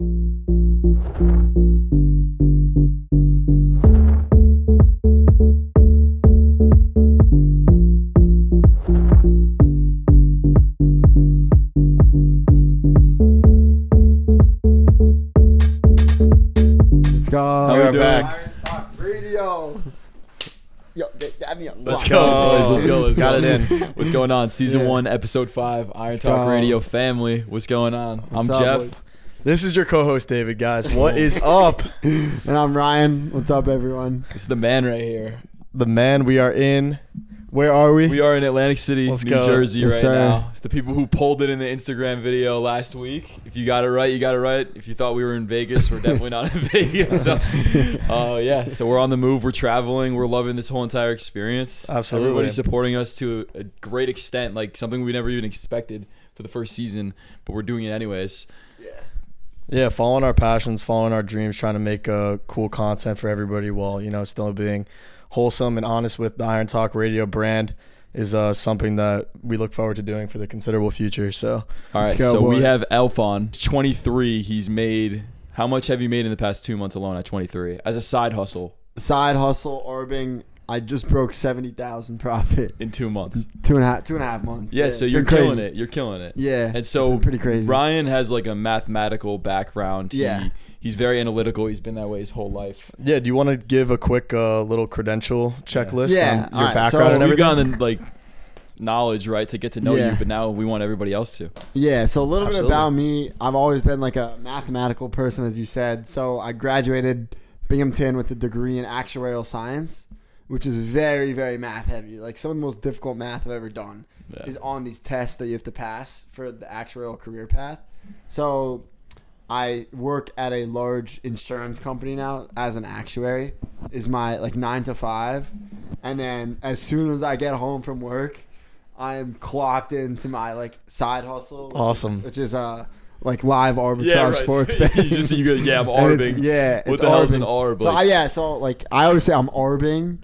Let's go. How we We're back. Iron Talk Radio. Yo, they, have Let's go, boys. Let's go. Let's Got go. it in. What's going on? Season Yeah. one, episode five, Iron Let's Talk go. Radio family. What's going on? What's I'm up, Jeff. boys? This is your co-host David, guys. What is up? And I'm Ryan. What's up, everyone? It's the man right here. The man we are in. Where are we? We are in Atlantic City, Let's New go. Jersey Yes, right sir. now. It's the people who pulled it in the Instagram video last week. If you got it right, you got it right. If you thought we were in Vegas, we're definitely not in Vegas. So, uh, yeah. So we're on the move. We're traveling. We're loving this whole entire experience. Absolutely. Everybody's supporting us to a great extent, like something we never even expected for the first season, but we're doing it anyways. Yeah, following our passions, following our dreams, trying to make uh, cool content for everybody while you know still being wholesome and honest with the Iron Talk Radio brand is uh, something that we look forward to doing for the considerable future. So all right, Let's go, so we have Elf on 23. He's made how much have you made in the past two months alone at 23 as a side hustle Side hustle, Arbing. I just broke 70,000 profit. in two months? Two and a half, two and a half months. Yeah, so you're been crazy. killing it. You're killing it. Yeah. And so it's been pretty crazy. Ryan has like a mathematical background. He- Yeah. he's very analytical. He's been that way his whole life. yeah, do you want to give a quick uh, little credential checklist Yeah, on your alright, background so- and We've everything? gotten like knowledge right to get to know Yeah. you, but now we want everybody else to. Yeah, so a little Absolutely. bit about me. I've always been like a mathematical person, as you said. So I graduated Binghamton with a degree in actuarial science, which is very, very math heavy. Like some of the most difficult math I've ever done Yeah. is on these tests that you have to pass for the actuarial career path. So I work at a large insurance company now as an actuary. Is my like nine to five, and then as soon as I get home from work, I'm clocked into my like side hustle. Which Awesome. Is, which is uh like live arbitrage sports betting. you just you go, yeah, I'm And it's- Yeah, What it's the hell's an arbing. arb? So I, yeah, so like I always say I'm arbing,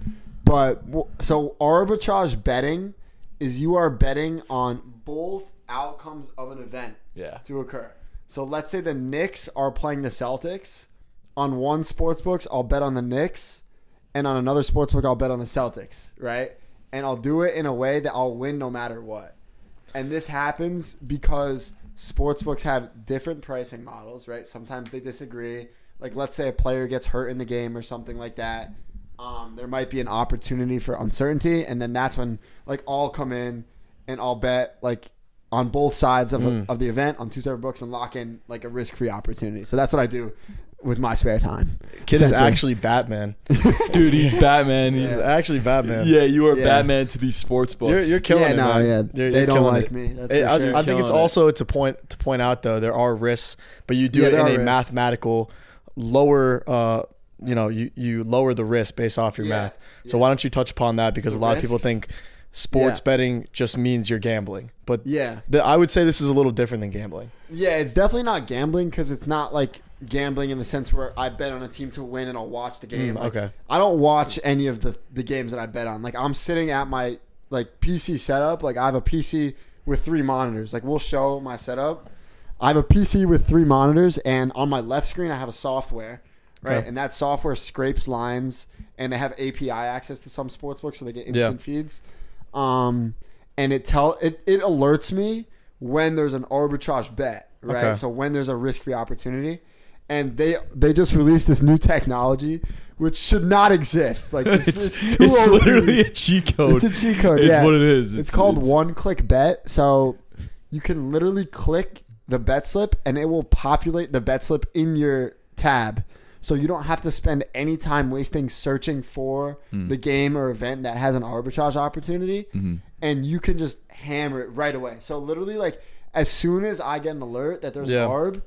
but so arbitrage betting is you are betting on both outcomes of an event Yeah. to occur. So let's say the Knicks are playing the Celtics. On one sportsbooks, I'll bet on the Knicks, and on another sportsbook, I'll bet on the Celtics, right? And I'll do it in a way that I'll win no matter what. And this happens because sportsbooks have different pricing models, right? Sometimes they disagree. Like, let's say a player gets hurt in the game or something like that. Um, there might be an opportunity for uncertainty, and then that's when like I'll come in and I'll bet like on both sides of, Mm. of the event on two separate books and lock in like a risk free opportunity. So that's what I do with my spare time. Kid is essentially. actually Batman. Dude, he's Batman. He's, He's Yeah. actually Batman. yeah, you are Yeah. Batman to these sports books. You're, you're killing yeah, it, no, man. yeah, You're- they you're don't killing like it. me. That's It- for I, sure. I think it's Killing it. also to point to point out though there are risks, but you do Yeah, it there in are a risks. mathematical lower. Uh, you know, you you lower the risk based off your Yeah, math. So yeah. why don't you touch upon that because The a lot of people risks? think sports Yeah. betting just means you're gambling, but yeah, the, I would say this is a little different than gambling. yeah, it's definitely not gambling because it's not like gambling in the sense where I bet on a team to win and I'll watch the game. Mm, Like, okay. I don't watch any of the the games that I bet on. Like I'm sitting at my like PC setup. Like I have a PC with three monitors. Like we'll show my setup. I have a PC with three monitors, and on my left screen I have a software, right? Okay. And that software scrapes lines, and they have API access to some sportsbooks, so they get instant feeds. Um, and it tell it it alerts me when there's an arbitrage bet, right? Okay. So when there's a risk free opportunity, and they they just released this new technology which should not exist. Like this it's is it's literally a cheat code. It's a cheat code. It's yeah. what it is. It's, called one click bet. So you can literally click the bet slip and it will populate the bet slip in your tab. So you don't have to spend any time wasting searching for Hmm. the game or event that has an arbitrage opportunity. Mm-hmm. And you can just hammer it right away. So literally like as soon as I get an alert that there's Yeah. an arb,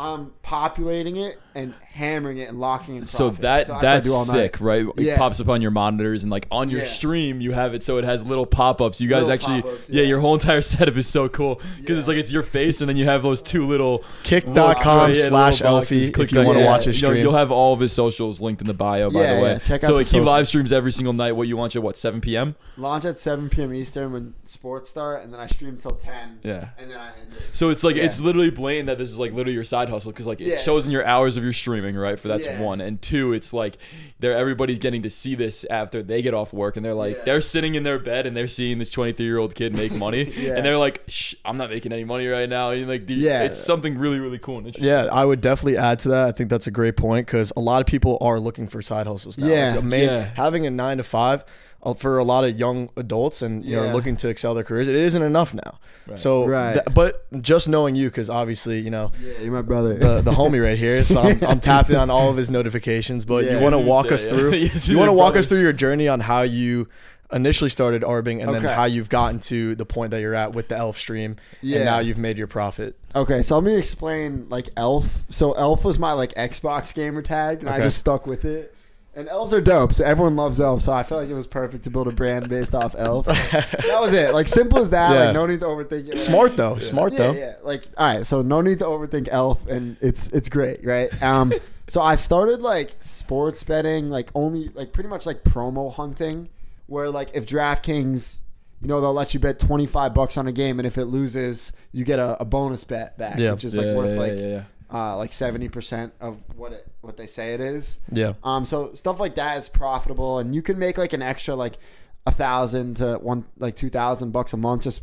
I'm populating it and hammering it and locking in. So that So what that's do night. sick, right? It Yeah. pops up on your monitors and like on your Yeah. stream you have it so it has little pop-ups. You guys Little actually yeah. yeah. your whole entire setup is so cool because it's like it's your face and then you have those two little Kick.com boxes, yeah, slash. Elfie Click if you want to Yeah. watch his You know, stream. you'll have all of his socials linked in the bio, by Yeah, the way. yeah, check out so like he live streams every single night. What you launch at what 7 p.m. Launch at 7 p.m. Eastern when sports start, and then I stream till 10. Yeah. And then I end it. So it's like Yeah. it's literally blatant that this is like literally your side hustle because like it Yeah. shows in your hours of your streaming, right? For that's Yeah. one, and two, it's like they're everybody's getting to see this after they get off work, and they're like Yeah. they're sitting in their bed and they're seeing this 23 year old kid make money, Yeah. and they're like, Shh, I'm not making any money right now. And like, the, Yeah. it's something really really cool and interesting. Yeah, I would definitely add to that. I think that's a great point because a lot of people are looking for side hustles now. Yeah. Like, a main- Yeah. having a nine to five uh, Uh, for a lot of young adults and you Yeah. know looking to excel their careers, it isn't enough now. Right. So, Right. th- but just knowing you, because obviously you know Yeah, you're my brother. the the homie right here, so I'm, I'm tapping on all of his notifications. But Yeah. you want to walk say, us yeah. through? You want to walk brothers. us through your journey on how you initially started arbing and then how you've gotten to the point that you're at with the elf stream Yeah. and now you've made your profit Okay, so let me explain like Elf. So Elf was my like Xbox gamer tag, and I just stuck with it. And elves are dope, so everyone loves elves. So I felt like it was perfect to build a brand based off elf. that was it, like simple as that. Yeah. Like no need to overthink it. smart though smart yeah, though Yeah, like all right, so no need to overthink elf, and it's it's great, right? Um, so I started like sports betting, like only like pretty much like promo hunting, where like if DraftKings, you know, they'll let you bet twenty five bucks on a game, and if it loses, you get a, a bonus bet back, Yeah. which is like Yeah, worth yeah, like yeah, yeah. Uh, like seventy percent of what it what they say it is. yeah Um, so stuff like that is profitable, and you can make like an extra like a thousand to one like two thousand bucks a month just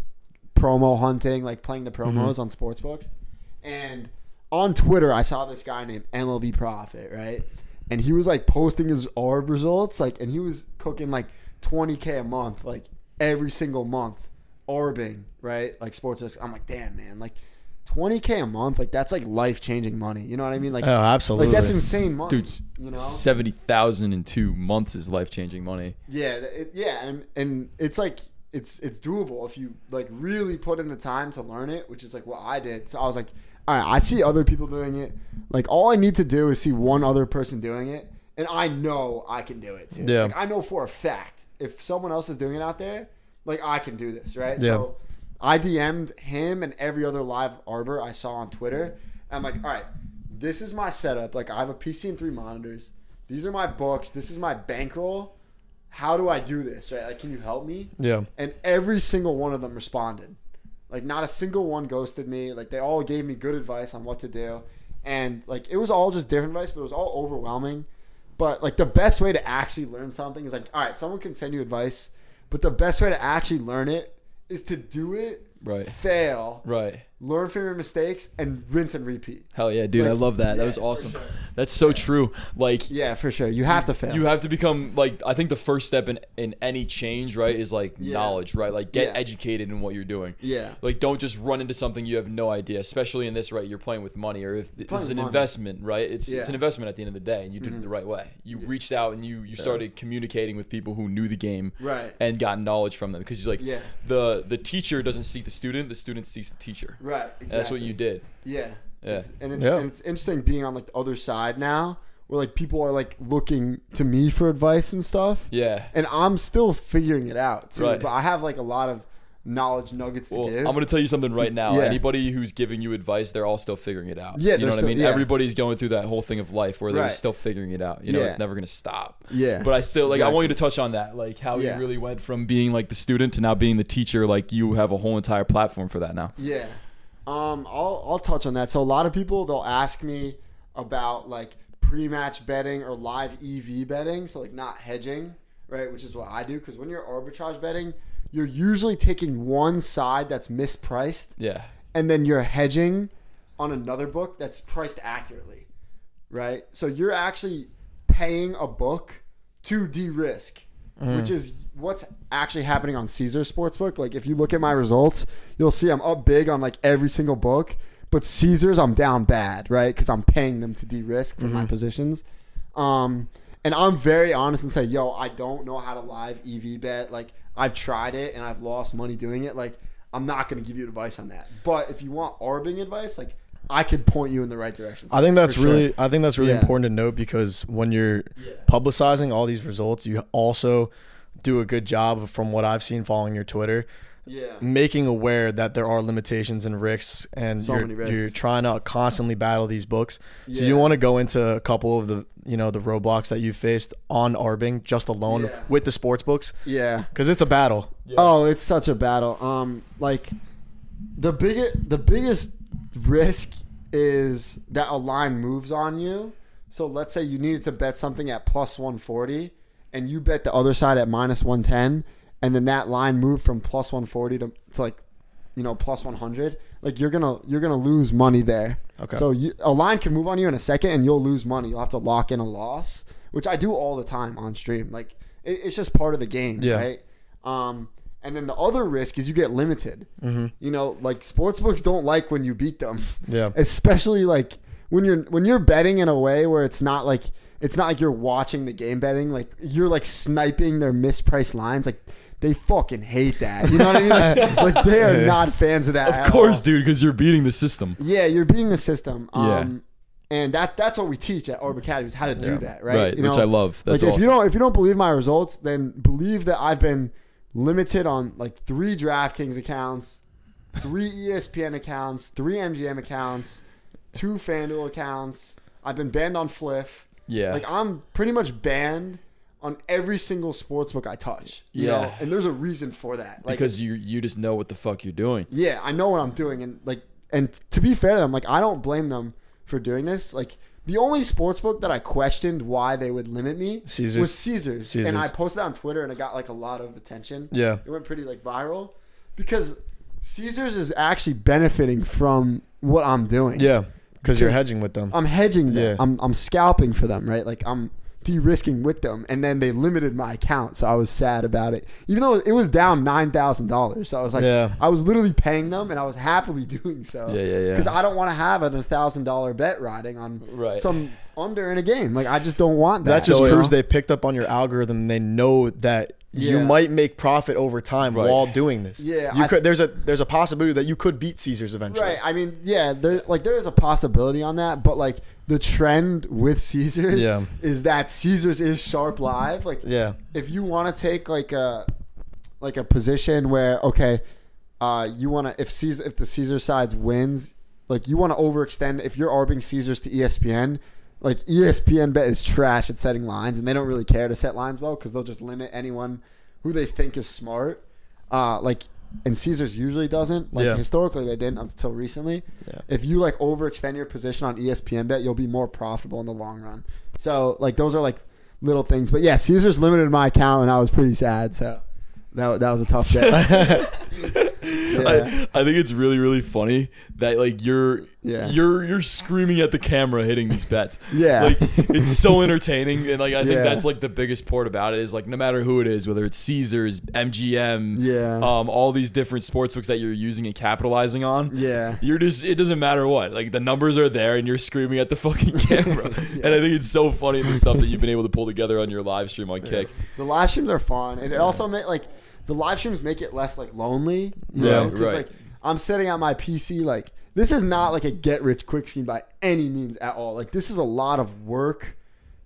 promo hunting, like playing the promos on sportsbooks. And on Twitter, I saw this guy named MLB Profit, right? And he was like posting his ARB results, like, and he was cooking like twenty k a month, like every single month, arbing, right? Like sports. risk. I'm like, damn, man, like. 20k a month like that's like life changing money you know what i mean like oh absolutely like that's insane money Dude, you know seventy thousand in two months is life changing money. yeah, it, yeah, and and it's like it's it's doable if you like really put in the time to learn it, which is like what I did. So I was like, all right, I see other people doing it. Like all I need to do is see one other person doing it, and I know I can do it too. Yeah. Like I know for a fact if someone else is doing it out there, like I can do this, right? Yeah. So I DM'd him and every other live arbor I saw on Twitter. I'm like, all right, this is my setup. Like I have a PC and three monitors. These are my books. This is my bankroll. How do I do this? Right? Like, can you help me? yeah And every single one of them responded. Like, not a single one ghosted me. Like, they all gave me good advice on what to do. And, like, it was all just different advice, but it was all overwhelming. But, like, the best way to actually learn something is like, all right, someone can send you advice, but the best way to actually learn it is to do it, Right. fail, Right. Learn from your mistakes, and rinse and repeat. Hell yeah, dude! I love that. yeah, That was awesome. sure. That's so true. Like Yeah, for sure. You have to fail. you have to become like I think the first step in in any change, right, is like Yeah. knowledge, right? Like get Yeah. educated in what you're doing. yeah. Like don't just run into something you have no idea, especially in this, right? You're playing with money, or if this is an money. investment, right? It's it's Yeah. Mm-hmm. an investment at the end of the day, and you did it the right way. You reached out and you you started communicating with people who knew the game, Right. and got knowledge from them because you're like Yeah. the the teacher doesn't seek the student, the student seeks the teacher. Right. Exactly. That's what you did. Yeah. Yeah. It's, and it's Yeah. and it's interesting being on like the other side now, where like people are like looking to me for advice and stuff, Yeah. and I'm still figuring it out too. Right. But I have like a lot of knowledge nuggets to Well, give. I'm going to tell you something right now. yeah. Anybody who's giving you advice, they're all still figuring it out. Yeah, you know what still- I mean. yeah. Everybody's going through that whole thing of life where they're Right. still figuring it out. You know, Yeah. it's never going to stop. yeah. But I still like. I want you to touch on that, like how Yeah. you really went from being like the student to now being the teacher. Like you have a whole entire platform for that now. Yeah. Um, I'll I'll touch on that. So a lot of people they'll ask me about like pre-match betting or live EV betting, so like not hedging, right? Which is what I do because when you're arbitrage betting, you're usually taking one side that's mispriced Yeah. and then you're hedging on another book that's priced accurately, right? So you're actually paying a book to de-risk, which is what's actually happening on Caesar Sportsbook. Like if you look at my results, you'll see I'm up big on like every single book, but Caesars I'm down bad, right? Because I'm paying them to de-risk for my positions. Um, and I'm very honest and say, yo, I don't know how to live EV bet. Like I've tried it and I've lost money doing it. Like I'm not going to give you advice on that. But if you want arbing advice, like I could point you in the right direction. I think that's For sure. really I think that's really Yeah. important to note because when you're Yeah. publicizing all these results, you also do a good job from what I've seen following your Twitter, yeah. making aware that there are limitations and risks and So you're, you're trying to constantly battle these books. So you want to go into a couple of the you know the roadblocks that you faced on Arbing just alone with the sports books Yeah. because it's a battle. Oh, it's such a battle. Um, like the biggest the biggest risk is that a line moves on you. So let's say you needed to bet something at plus 140 and you bet the other side at minus 110 and then that line moved from plus 140 to, to like you know plus 100 like you're gonna you're gonna lose money there Okay. so you, a line can move on you in a second and you'll lose money you'll have to lock in a loss which i do all the time on stream like it, it's just part of the game Yeah. right um and then the other risk is you get limited Mm-hmm. you know like sportsbooks don't like when you beat them Yeah. especially like when you're when you're betting in a way where it's not like it's not like you're watching the game betting like you're like sniping their mispriced lines like they fucking hate that you know what i mean like, like, they are not fans of that Of course, dude, because you're beating the system. yeah you're beating the system Yeah. um and that that's what we teach at Arb Academy is how to do Yeah. that right Right, You which I love. That's like if you don't if you don't believe my results then believe that i've been limited on like three draftkings accounts three espn accounts three mgm accounts two fanduel accounts i've been banned on fliff Yeah. like i'm pretty much banned on every single sports book i touch you know Yeah. and there's a reason for that like because you you just know what the fuck you're doing. yeah, I know what I'm doing, and like, and to be fair to them, like, I don't blame them for doing this. Like, the only sports book that I questioned why they would limit me Caesars. was Caesars, Caesars. and I posted that on Twitter, and it got like a lot of attention. Yeah. it went pretty like viral because Caesars is actually benefiting from what I'm doing. Yeah. Because you're hedging with them. I'm hedging them. Yeah. I'm I'm scalping for them, right? Like I'm de-risking with them, and then they limited my account, so I was sad about it. Even though it was down nine thousand dollars, so I was like, Yeah. I was literally paying them, and I was happily doing so. Yeah, yeah, yeah. Because I don't want to have a thousand dollar bet riding on Right. some under in a game. Like I just don't want that. That just So, you proves know? they picked up on your algorithm. and They know that you might make profit over time Right. while doing this. Yeah, you I- could. There's a there's a possibility that you could beat Caesars eventually. Right. I mean, yeah, there like there is a possibility on that, but like the trend with Caesars Yeah. is that Caesars is sharp live. Like Yeah. if you want to take like a like a position where okay, uh, you want to if Caesar if the Caesar sides wins, like you want to overextend. If you're arbing Caesars to ESPN, like ESPN bet is trash at setting lines, and they don't really care to set lines well because they'll just limit anyone who they think is smart. Uh, like and Caesars usually doesn't. Like Yeah. historically they didn't until recently. Yeah. If you like overextend your position on ESPN bet, you'll be more profitable in the long run. So like those are like little things. But yeah, Caesars limited my account and I was pretty sad. So that, that was a tough bet. Yeah. I, I think it's really really funny that like you're Yeah. you're you're screaming at the camera hitting these bets. Yeah. Like it's so entertaining and like I think Yeah. that's like the biggest part about it is like no matter who it is, whether it's Caesars, MGM, Yeah. um, all these different sportsbooks that you're using and capitalizing on. yeah. You're just it doesn't matter what. Like the numbers are there and you're screaming at the fucking camera. And I think it's so funny the stuff that you've been able to pull together on your live stream on Kick. The live streams are fun, and it also make like the live streams make it less like lonely. You Yeah, know? 'Cause, right. Like I'm setting out my PC. Like this is not like a get rich quick scheme by any means at all. Like this is a lot of work.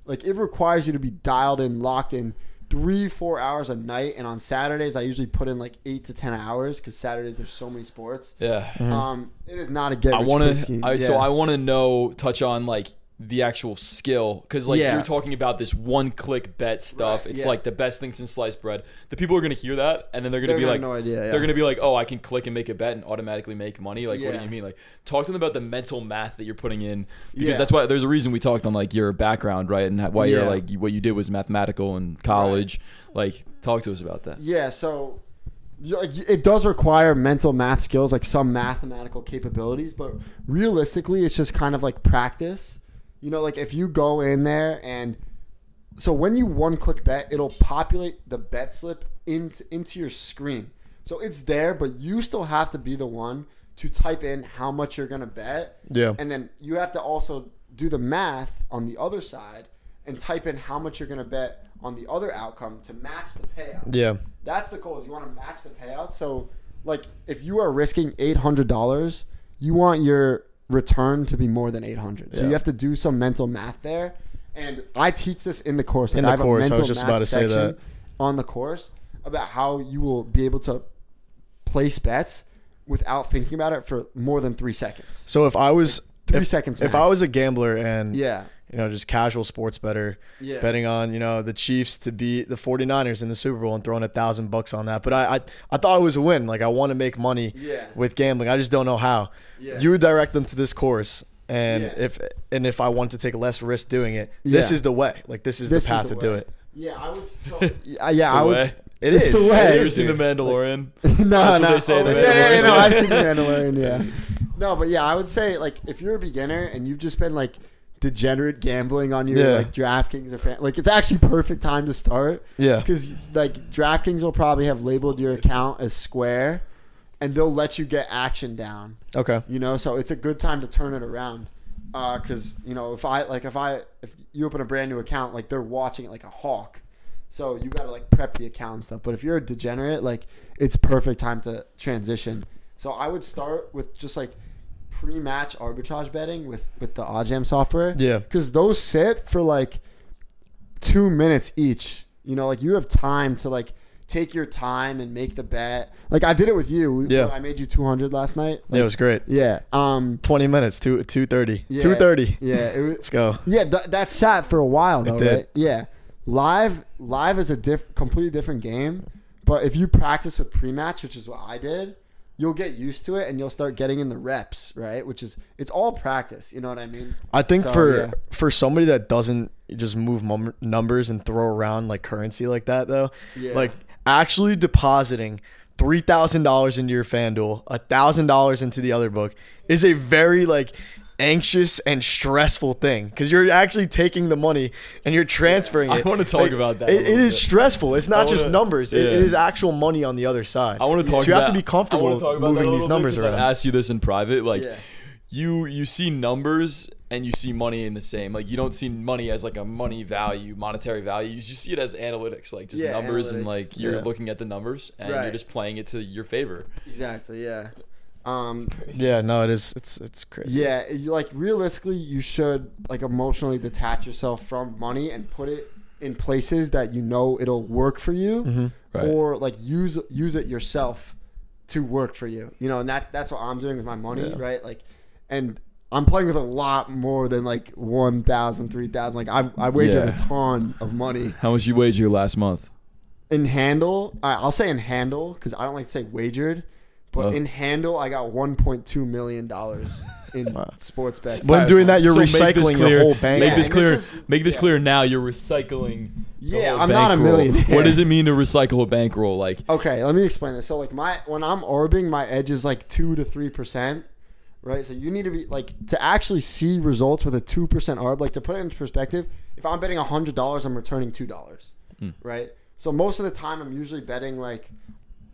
Like it requires you to be dialed in, locked in, three four hours a night. And on Saturdays, I usually put in like eight to ten hours because Saturdays there's so many sports. Yeah. Um, it is not a get I want to. scheme. I, So I want to know, touch on like the actual skill, because like Yeah. you're talking about this one-click bet stuff. Right, it's yeah. like the best thing since sliced bread. The people are gonna hear that, and then they're gonna They're be like, no idea, yeah. they're gonna be like, oh, I can click and make a bet and automatically make money. Like, what do you mean? Like, talk to them about the mental math that you're putting in, because that's why there's a reason we talked on like your background, right, and why you're like what you did was mathematical in college. Like, talk to us about that. Yeah, so like, it does require mental math skills, like some mathematical capabilities, but realistically, it's just kind of like practice. You know, like if you go in there and so when you one click bet, it'll populate the bet slip into into your screen. So it's there, but you still have to be the one to type in how much you're gonna bet. Yeah. And then you have to also do the math on the other side and type in how much you're gonna bet on the other outcome to match the payout. Yeah. That's the goal. Is you want to match the payout. So, like, if you are risking eight hundred dollars, you want your return to be more than eight hundred. So Yeah. you have to do some mental math there. And I teach this in the course. Like, In the I have course, I a was mental just math about to say section that. on the course about how you will be able to place bets without thinking about it for more than three seconds. So if I was Three if, seconds. if. I was a gambler and yeah, you know, just casual sports better, Yeah. betting on, you know, the Chiefs to beat the 49ers in the Super Bowl and throwing a thousand bucks on that. But I, I, I thought it was a win. Like I want to make money Yeah. with gambling. I just don't know how. Yeah. You would direct them to this course and Yeah. if and if I want to take less risk doing it, this Yeah. is the way. Like this is This the path the to do it. Yeah, I would. So, yeah, yeah, I the would. It it's is. the Have way. Have you ever seen The dude. Mandalorian? no, That's what no. they say Oh, The yeah, yeah, Mandalorian. no, I've seen the Mandalorian. Yeah. No, but yeah, I would say like if you're a beginner and you've just been like degenerate gambling on your Yeah. like DraftKings or fan, like it's actually perfect time to start Yeah. because like DraftKings will probably have labeled your account as square, and they'll let you get action down. Okay. You know, so it's a good time to turn it around. Uh, because you know, if I like, if I if you open a brand new account, like they're watching it like a hawk. So you got to like prep the account and stuff. But if you're a degenerate, like it's perfect time to transition. So I would start with just like pre-match arbitrage betting with with the OddsJam software. Yeah. Because those sit for like two minutes each. You know, like you have time to like take your time and make the bet. Like I did it with you. Yeah. I made you two hundred last night. Yeah, it was great. yeah. Um. Twenty minutes. Two two thirty. Yeah. Two thirty. Yeah. It was, Let's go. yeah. Th- that sat for a while though, did. right? Yeah. Live. Live is a diff- completely different game. But if you practice with pre-match, which is what I did, you'll get used to it and you'll start getting in the reps, right? Which is it's all practice. You know what I mean? I think So, for yeah. for somebody that doesn't just move mum- numbers and throw around like currency like that though, Yeah. like actually depositing three thousand dollars into your FanDuel, a thousand dollars into the other book is a very like anxious and stressful thing because you're actually taking the money and you're transferring I it. I wanna talk Like, about that It, it is stressful. It's not just wanna- numbers. It, it is actual money on the other side. I want to talk. So you about, have to be comfortable talk about moving these numbers 'cause I've asked you this in private. Like, Yeah. you you see numbers and you see money in the same. Like, you don't see money as like a money value, monetary value. You just see it as analytics, like just Yeah, numbers, and like you're Yeah. looking at the numbers and Right. you're just playing it to your favor. Exactly. Yeah. Um. Yeah, no, it is. It's it's crazy. Yeah, you like realistically, you should like emotionally detach yourself from money and put it in places that you know it'll work for you, Mm-hmm. Right. or like use use it yourself to work for you. You know, and that that's what I'm doing with my money, Yeah. right? Like, and I'm playing with a lot more than like one thousand, three thousand. Like I I wagered Yeah. a ton of money How much you wager last month? in handle. all right, I'll say in handle because I don't like to say wagered. But Oh. in handle, I got 1.2 million dollars in sports bets. When doing that, you're So make this recycling your whole bank. Make Yeah, this and clear. this is- make this yeah. clear now. You're recycling. the Yeah, whole I'm not a bankroll. millionaire. What does it mean to recycle a bankroll? Like, Okay, let me explain this. So like my when I'm arbing, my edge is like two to three percent, right? So you need to be like to actually see results with a two percent arb. Like to put it into perspective, if I'm betting hundred dollars, I'm returning two dollars, Hmm. right? So most of the time, I'm usually betting like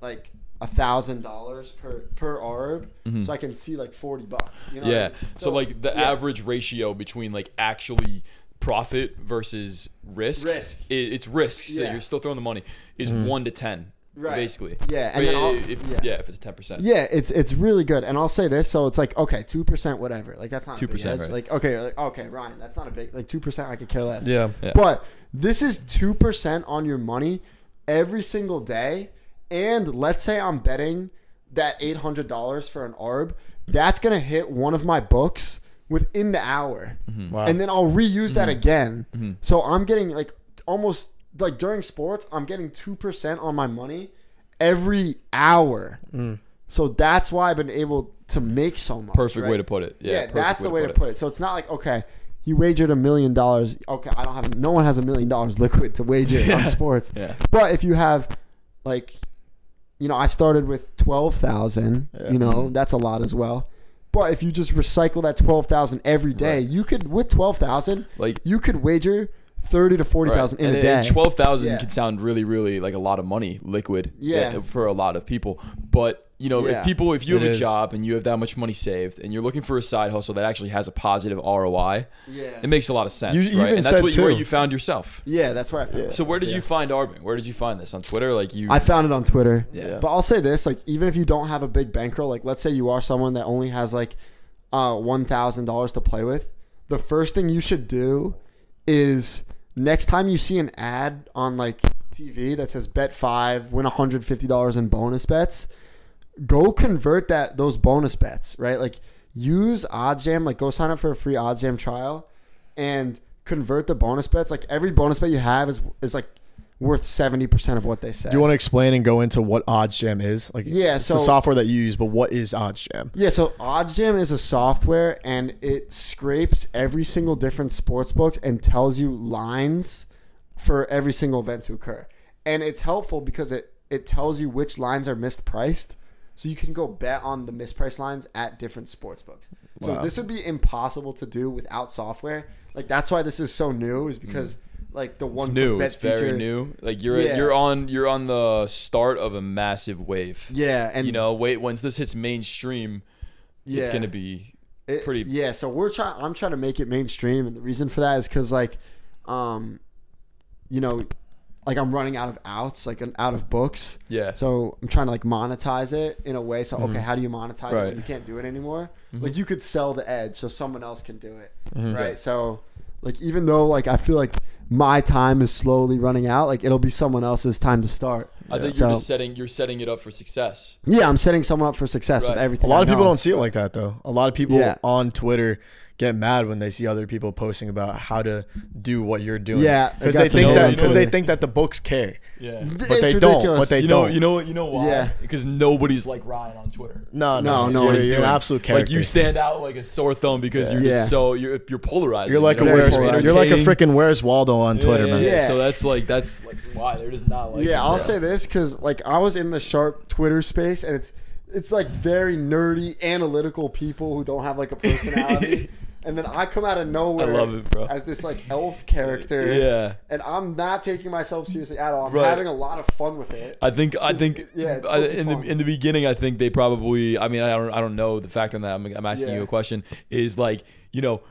like a thousand dollars per per arb, so I can see like forty bucks. You know what I Mm-hmm. yeah. mean? So, like the yeah. average ratio between like actually profit versus risk. Risk. i- it's risk. So Yeah. you're still throwing the money. Is one to ten. Right. Basically. Yeah, and Wait, then if, yeah. yeah. If it's ten percent. Yeah, it's it's really good, and I'll say this. So it's like okay, two percent, whatever. Like that's not 2%, right. Like okay, like, okay, Ryan, that's not a big like two percent. I could care less. Yeah. Yeah. But this is two percent on your money every single day, and let's say I'm betting that eight hundred dollars for an arb. That's gonna hit one of my books within the hour, mm-hmm. Wow. and then I'll reuse that mm-hmm. again. Mm-hmm. So I'm getting like almost like during sports, I'm getting two percent on my money every hour. Mm. So that's why I've been able to make so much. Perfect right? way to put it. Yeah. Yeah, perfect that's the way to put it. So it's not like okay, you wagered a million dollars. Okay, I don't have. No one has a million dollars liquid to wager Yeah. on sports. Yeah. But if you have, like, you know, I started with twelve thousand. Yeah. You know, that's a lot as well. But if you just recycle that twelve thousand every day, you could with twelve thousand, Like- you could wager thirty to forty thousand in and, a day. Twelve thousand Yeah. can sound really, really like a lot of money, liquid. Yeah. uh, For a lot of people, but you know, Yeah. if people, if you It have a is. job and you have that much money saved, and you're looking for a side hustle that actually has a positive ROI, yeah. it makes a lot of sense, You- you right? even And that's said what you, where you found yourself. yeah, that's where I found. So where did yeah. you find Arbing? Where did you find this on Twitter? Like you, I found it on Twitter. Yeah. But I'll say this: like, even if you don't have a big bankroll, like, let's say you are someone that only has like uh, one thousand dollars to play with, the first thing you should do is next time you see an ad on like TV that says "Bet five, win one hundred fifty dollars in bonus bets," go convert that those bonus bets. Right, like use OddsJam. Like, go sign up for a free OddsJam trial and convert the bonus bets. Like every bonus bet you have is is like worth seventy percent of what they say. Do you want to explain and go into what OddsJam is? Like, Yeah, it's so- the software that you use, but what is OddsJam? Yeah, so OddsJam is a software and it scrapes every single different sports book and tells you lines for every single event to occur. And it's helpful because it it tells you which lines are mispriced. So you can go bet on the mispriced lines at different sports books. So Wow. this would be impossible to do without software. Like that's why this is so new is because like the one Mm. It's new. bet It's very feature- new. Like you're Yeah. you're on you're on the start of a massive wave. Yeah, and you know, wait once this hits mainstream, yeah. it's gonna be It- pretty. yeah so we're trying i'm trying to make it mainstream and the reason for that is because like um you know like i'm running out of outs like an out of books Yeah. so i'm trying to like monetize it in a way so okay how do you monetize it Mm-hmm. Right. Mm-hmm. when you can't do it anymore like you could sell the edge so someone else can do it Mm-hmm. right so like even though like i feel like my time is slowly running out like it'll be someone else's time to start I think you're just setting you're setting it up for success. yeah i'm setting someone up for success with everything A lot I of people don't see it like that though. A lot of people Yeah. on Twitter get mad when they see other people posting about how to do what you're doing. Yeah, because they think that because they think that the books care, Yeah. but It's they don't. But they you know, don't. you know, you know why? Yeah. Because nobody's like Ryan on Twitter. no, No, no, no You're, you're an absolute character. Like you stand out like a sore thumb because you're Yeah. so you're you're polarizing. You're like you a know? very where's, polarizing. you're like a freaking where's Waldo on Twitter, man. Yeah, Yeah. So that's like that's like why they're just not like. Yeah, I'll say this because like I was in the sharp Twitter space and it's it's like very nerdy, analytical people who don't have like a personality. And then I come out of nowhere I love it, bro. as this like elf character. Yeah. And I'm not taking myself seriously at all. I'm Right. having a lot of fun with it. I think I think Yeah, it's I, supposed to be in the in the beginning I think they probably I mean I don't I don't know the fact on that I'm, I'm asking Yeah. you a question is like you know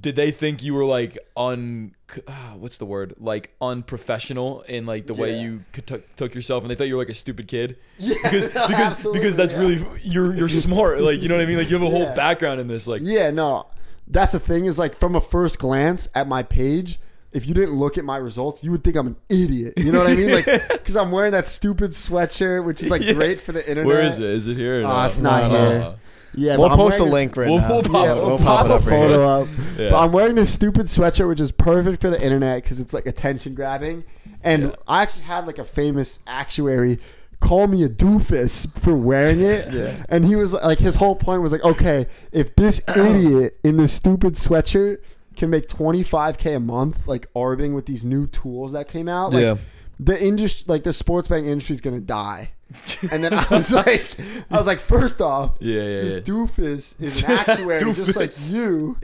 did they think you were like un ah, what's the word like unprofessional in like the way you c- took took yourself and they thought you were like a stupid kid Yeah, because no, because because that's yeah. really you're you're smart like you know what I mean like you have a whole Yeah. background in this like Yeah, no. That's the thing is like from a first glance at my page, if you didn't look at my results, you would think I'm an idiot. You know what I mean? Like because I'm wearing that stupid sweatshirt, which is like Yeah. great for the internet. where is it is it here or Oh, no? it's not No, no. here. Yeah, We'll post a link right We'll- now. we'll pop yeah, it we'll, we'll pop, pop it a up right photo here. up. Yeah. But I'm wearing this stupid sweatshirt, which is perfect for the internet because it's like attention grabbing. And Yeah. I actually had like a famous actuary call me a doofus for wearing it. Yeah. And he was like, his whole point was like, okay, if this idiot in this stupid sweatshirt can make 25k a month, like arbing with these new tools that came out, like, Yeah. The industry, like the sports betting industry, is gonna die. And then I was like, I was like, first off, Yeah, yeah, this yeah. doofus is an actuary just like you.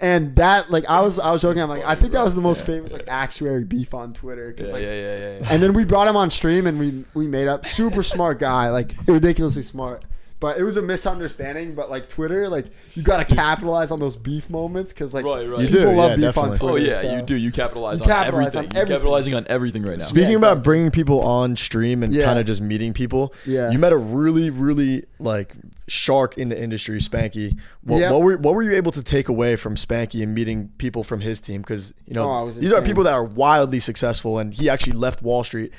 And that, like, I was, I was joking. I'm like, I think that was the most Yeah. famous like actuary beef on Twitter. yeah, like, yeah, yeah, yeah, yeah. And then we brought him on stream, and we we made up super smart guy, like ridiculously smart. But it was a misunderstanding. But like Twitter, like you got to capitalize on those beef moments because like Right, right. You people do, love yeah, beef on. Twitter. Oh yeah, so- you do. You capitalize You on capitalize everything. on You're capitalizing on everything right now. Speaking Yeah, about bringing people on stream and Yeah. kind of just meeting people, Yeah. you met a really, really like shark in the industry, Spanky. What, Yep. what were what were you able to take away from Spanky and meeting people from his team? Because you know Oh, I was these are people that are wildly successful, and he actually left Wall Street.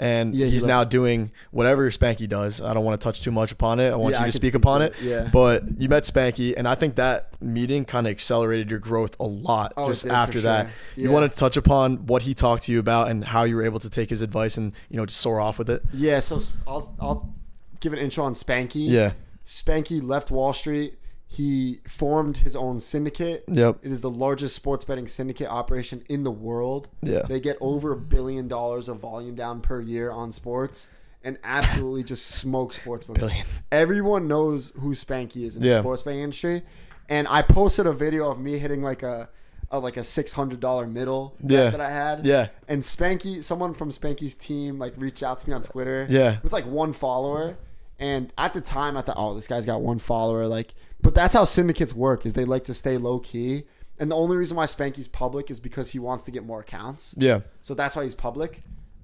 And Yeah, he's left. now doing whatever Spanky does. I don't want to touch too much upon it. I want Yeah, you to speak speak upon to it. it, yeah. But you met Spanky, and I think that meeting kind of accelerated your growth a lot Oh, just after that. sure. You want to touch upon what he talked to you about and how you were able to take his advice and you know just soar off with it. Yeah, so I'll I'll give an intro on Spanky. Yeah. Spanky left Wall Street. He formed his own syndicate. Yep. It is the largest sports betting syndicate operation in the world. Yeah. They get over a billion dollars of volume down per year on sports and absolutely just smoke sports books. Billion. Everyone knows who Spanky is in Yeah. the sports betting industry. And I posted a video of me hitting like a, a like a six hundred dollar middle Yeah. that I had. Yeah. And Spanky, someone from Spanky's team, like reached out to me on Twitter. Yeah. With like one follower. And at the time, I thought, oh, this guy's got one follower. Like, but that's how syndicates work. Is they like to stay low key. And the only reason why Spanky's public is because he wants to get more accounts. Yeah. So that's why he's public.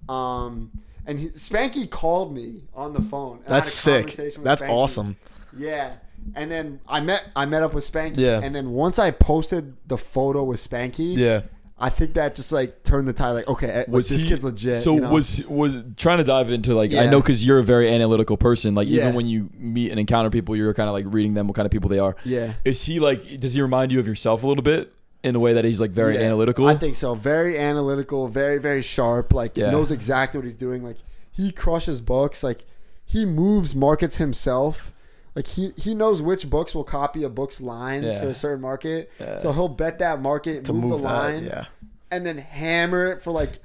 Um, and he, Spanky called me on the phone. and I had That's sick. That's Spanky. awesome. Yeah. And then I met I met up with Spanky. Yeah. And then once I posted the photo with Spanky, Yeah. I think that just like turned the tide. Like, okay, like, was this he, kid's legit. So you know? was was trying to dive into like I know because you're a very analytical person. Like Yeah. even when you meet and encounter people, you're kind of like reading them what kind of people they are. Yeah. Is he like? Does he remind you of yourself a little bit? in a way that he's like very Yeah, analytical. I think so. Very analytical, very very sharp. Like Yeah. knows exactly what he's doing. Like he crushes books. Like he moves markets himself. Like he he knows which books will copy a book's lines Yeah. for a certain market. Yeah. So he'll bet that market, to move, move the that, line, yeah. and then hammer it for like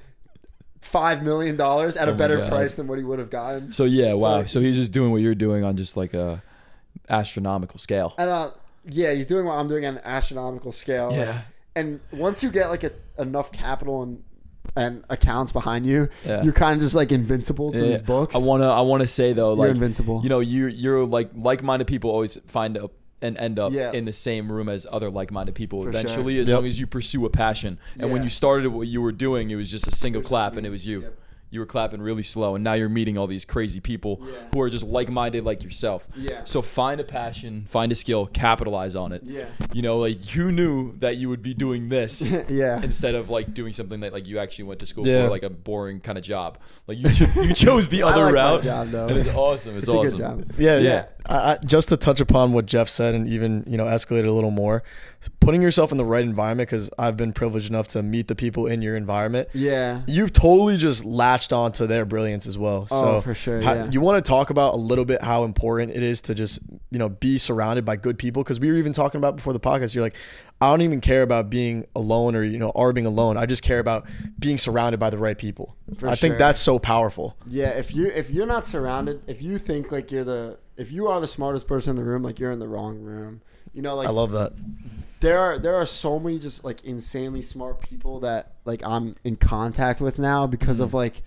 five million dollars at Oh a better price than what he would have gotten. so yeah, wow. So- So he's just doing what you're doing on just like a astronomical scale. And uh, yeah, he's doing what I'm doing on an astronomical scale. Like, Yeah. and once you get like a, enough capital and and accounts behind you, Yeah. you're kind of just like invincible to Yeah. these books. I wanna I wanna say though, You're like invincible. You know, you you're like like minded people always find up and end up Yeah. in the same room as other like minded people For eventually, sure. as Yep. long as you pursue a passion. And when you started what you were doing, it was just a single It was just clap and it was you. Yep. You were clapping really slow, and now you're meeting all these crazy people Yeah. who are just like-minded like yourself. Yeah. So find a passion, find a skill, capitalize on it. Yeah. You know, like you knew that you would be doing this yeah. instead of like doing something that like you actually went to school Yeah. for, like a boring kind of job. Like you, cho- you chose the I other like my route. job, though. And it's awesome. It's, It's a awesome. good job. Yeah, Yeah. yeah. I, just to touch upon what Jeff said and even you know escalate it a little more, putting yourself in the right environment because I've been privileged enough to meet the people in your environment. Yeah. You've totally just latched onto their brilliance as well. Oh, so for sure, how- yeah. You want to talk about a little bit how important it is to just you know be surrounded by good people because we were even talking about before the podcast. You're like, I don't even care about being alone or you know or being alone. I just care about being surrounded by the right people. For I think that's so powerful. Yeah, if you if you're not surrounded, if you think like you're the if you are the smartest person in the room, like you're in the wrong room. You know, like I love that. there are there are so many just like insanely smart people that like I'm in contact with now because Mm-hmm. of like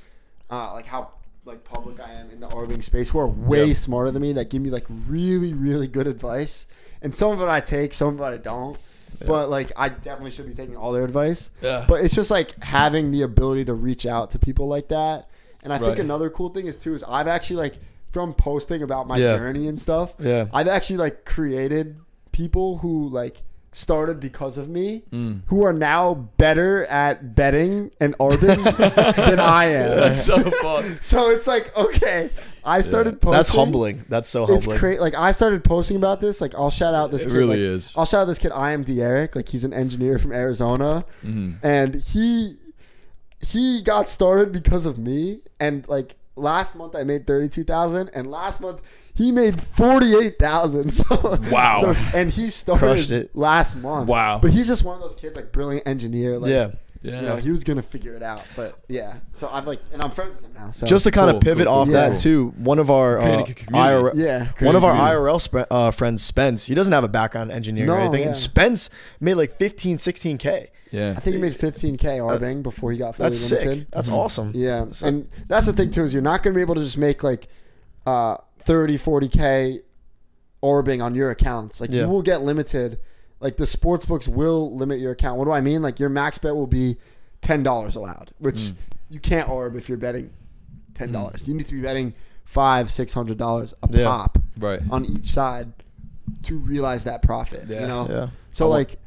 uh like how like public I am in the Arbing space who are way Yeah. smarter than me that give me like really really good advice and some of it I take some of it I don't but like I definitely should be taking all their advice Yeah. but it's just like having the ability to reach out to people like that and I think another cool thing is too is I've actually like from posting about my Yeah. journey and stuff Yeah. I've actually like created people who like started because of me Mm. who are now better at betting and Arbin than I am. That's so fun. so it's like, okay, I started posting. That's humbling. That's so It's humbling. great. Like I started posting about this. Like I'll shout out this. It kid, really like, is. I'll shout out this kid. I am Eric. Like he's an engineer from Arizona, Mhm. and he he got started because of me. And like last month, I made thirty two thousand, and last month he made forty eight thousand. So Wow. So, and he started it. last month. Wow. But he's just one of those kids, like brilliant engineer. Like, Yeah. Yeah. You know, he was gonna figure it out. But yeah. So I'm like, and I'm friends with him now. So Just to kind Cool, of pivot cool, off cool. that too, one of our uh, Creating a community. IRL, yeah, one of our community. IRL sp- uh, friends, Spence, he doesn't have a background in engineering or No, anything. yeah. And Spence made like 15, 16K. Yeah. I think he made 15k Arbing before he got fully Uh, That's limited. sick. That's Mhm. awesome. Yeah, So- and that's the thing too is you're not going to be able to just make like uh 30, 40k arbing on your accounts. Like Yeah. you will get limited. Like the sports books will limit your account. What do I mean? Like your max bet will be ten dollars allowed, which Mm. you can't arb if you're betting ten dollars. You need to be betting five, six hundred dollars a Yeah. pop Right. on each side to realize that profit. Yeah. You know. Yeah. So I like,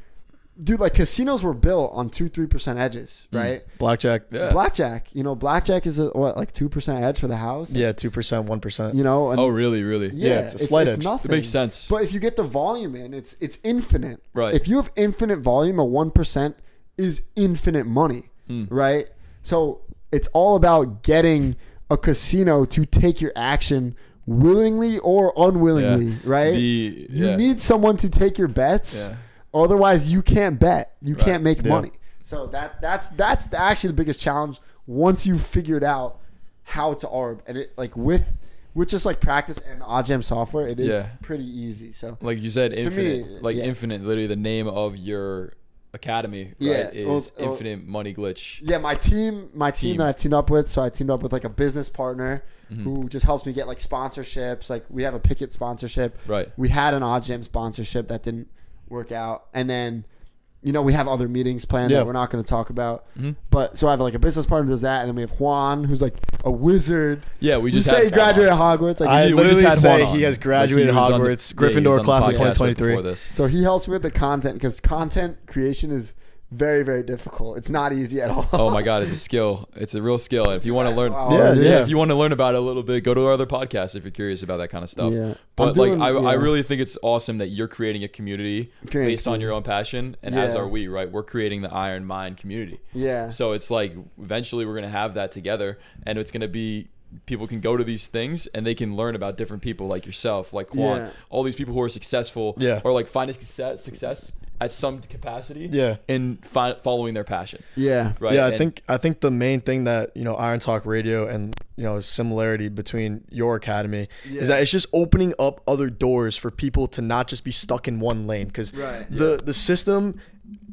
dude, like casinos were built on two, three percent edges, Mm. right? Blackjack. Yeah. Blackjack, you know, blackjack is a, what like two percent edge for the house. Yeah, 2%, 1%. you know. And Oh, really? Really? yeah, Yeah, it's a slight edge. nothing. It makes sense. But if you get the volume in, it's it's infinite. Right. If you have infinite volume, a one percent is infinite money, Mm. right? So it's all about getting a casino to take your action willingly or unwillingly, Yeah. right? The- you yeah. need someone to take your bets. Otherwise, you can't bet. You Right. can't make Yeah. money. So that that's that's the, actually the biggest challenge once you've figured out how to arb and it like with with just like practice and OddsJam software, it is Yeah. pretty easy. So like you said, me, infinite. like yeah. infinite. Literally, the name of your academy. Right, Yeah, Is well, well- infinite money glitch. yeah, my team, my team, Team. that I teamed up with. So I teamed up with like a business partner Mm-hmm. who just helps me get like sponsorships. Like we have a Pikkit sponsorship. Right. We had an OddsJam sponsorship that didn't work out, and then. You know, we have other meetings planned Yeah. that we're not going to talk about. Mhm. But so I have like a business partner who does that, and then we have Juan, who's like a wizard. Yeah, we We just say had he graduated Hogwarts. Like, I we literally had say Juan he has graduated Like, he was on the- Hogwarts, yeah, Gryffindor class of podcast right 2023. before this. so he helps with the content because content creation is very very difficult. It's not easy at all. Oh my god, it's a skill. It's a real skill. If you want to learn, Wow, Yeah, yeah. if you want to learn about it a little bit, go to our other podcast if you're curious about that kind of stuff. Yeah. But doing- like, I, I really think it's awesome that you're creating a community Creating a based on your own passion, and as are we. Right, we're creating the Iron Mind community. Yeah. So it's like eventually we're gonna have that together, and it's gonna be people can go to these things and they can learn about different people like yourself, like Juan, Yeah. all these people who are successful, Yeah. or like finding success, success at some capacity, Yeah. in fi- following their passion, yeah. right? Yeah, I And- think I think the main thing that you know Iron Talk Radio and you know similarity between your academy Yeah. is that it's just opening up other doors for people to not just be stuck in one lane because Right. the the system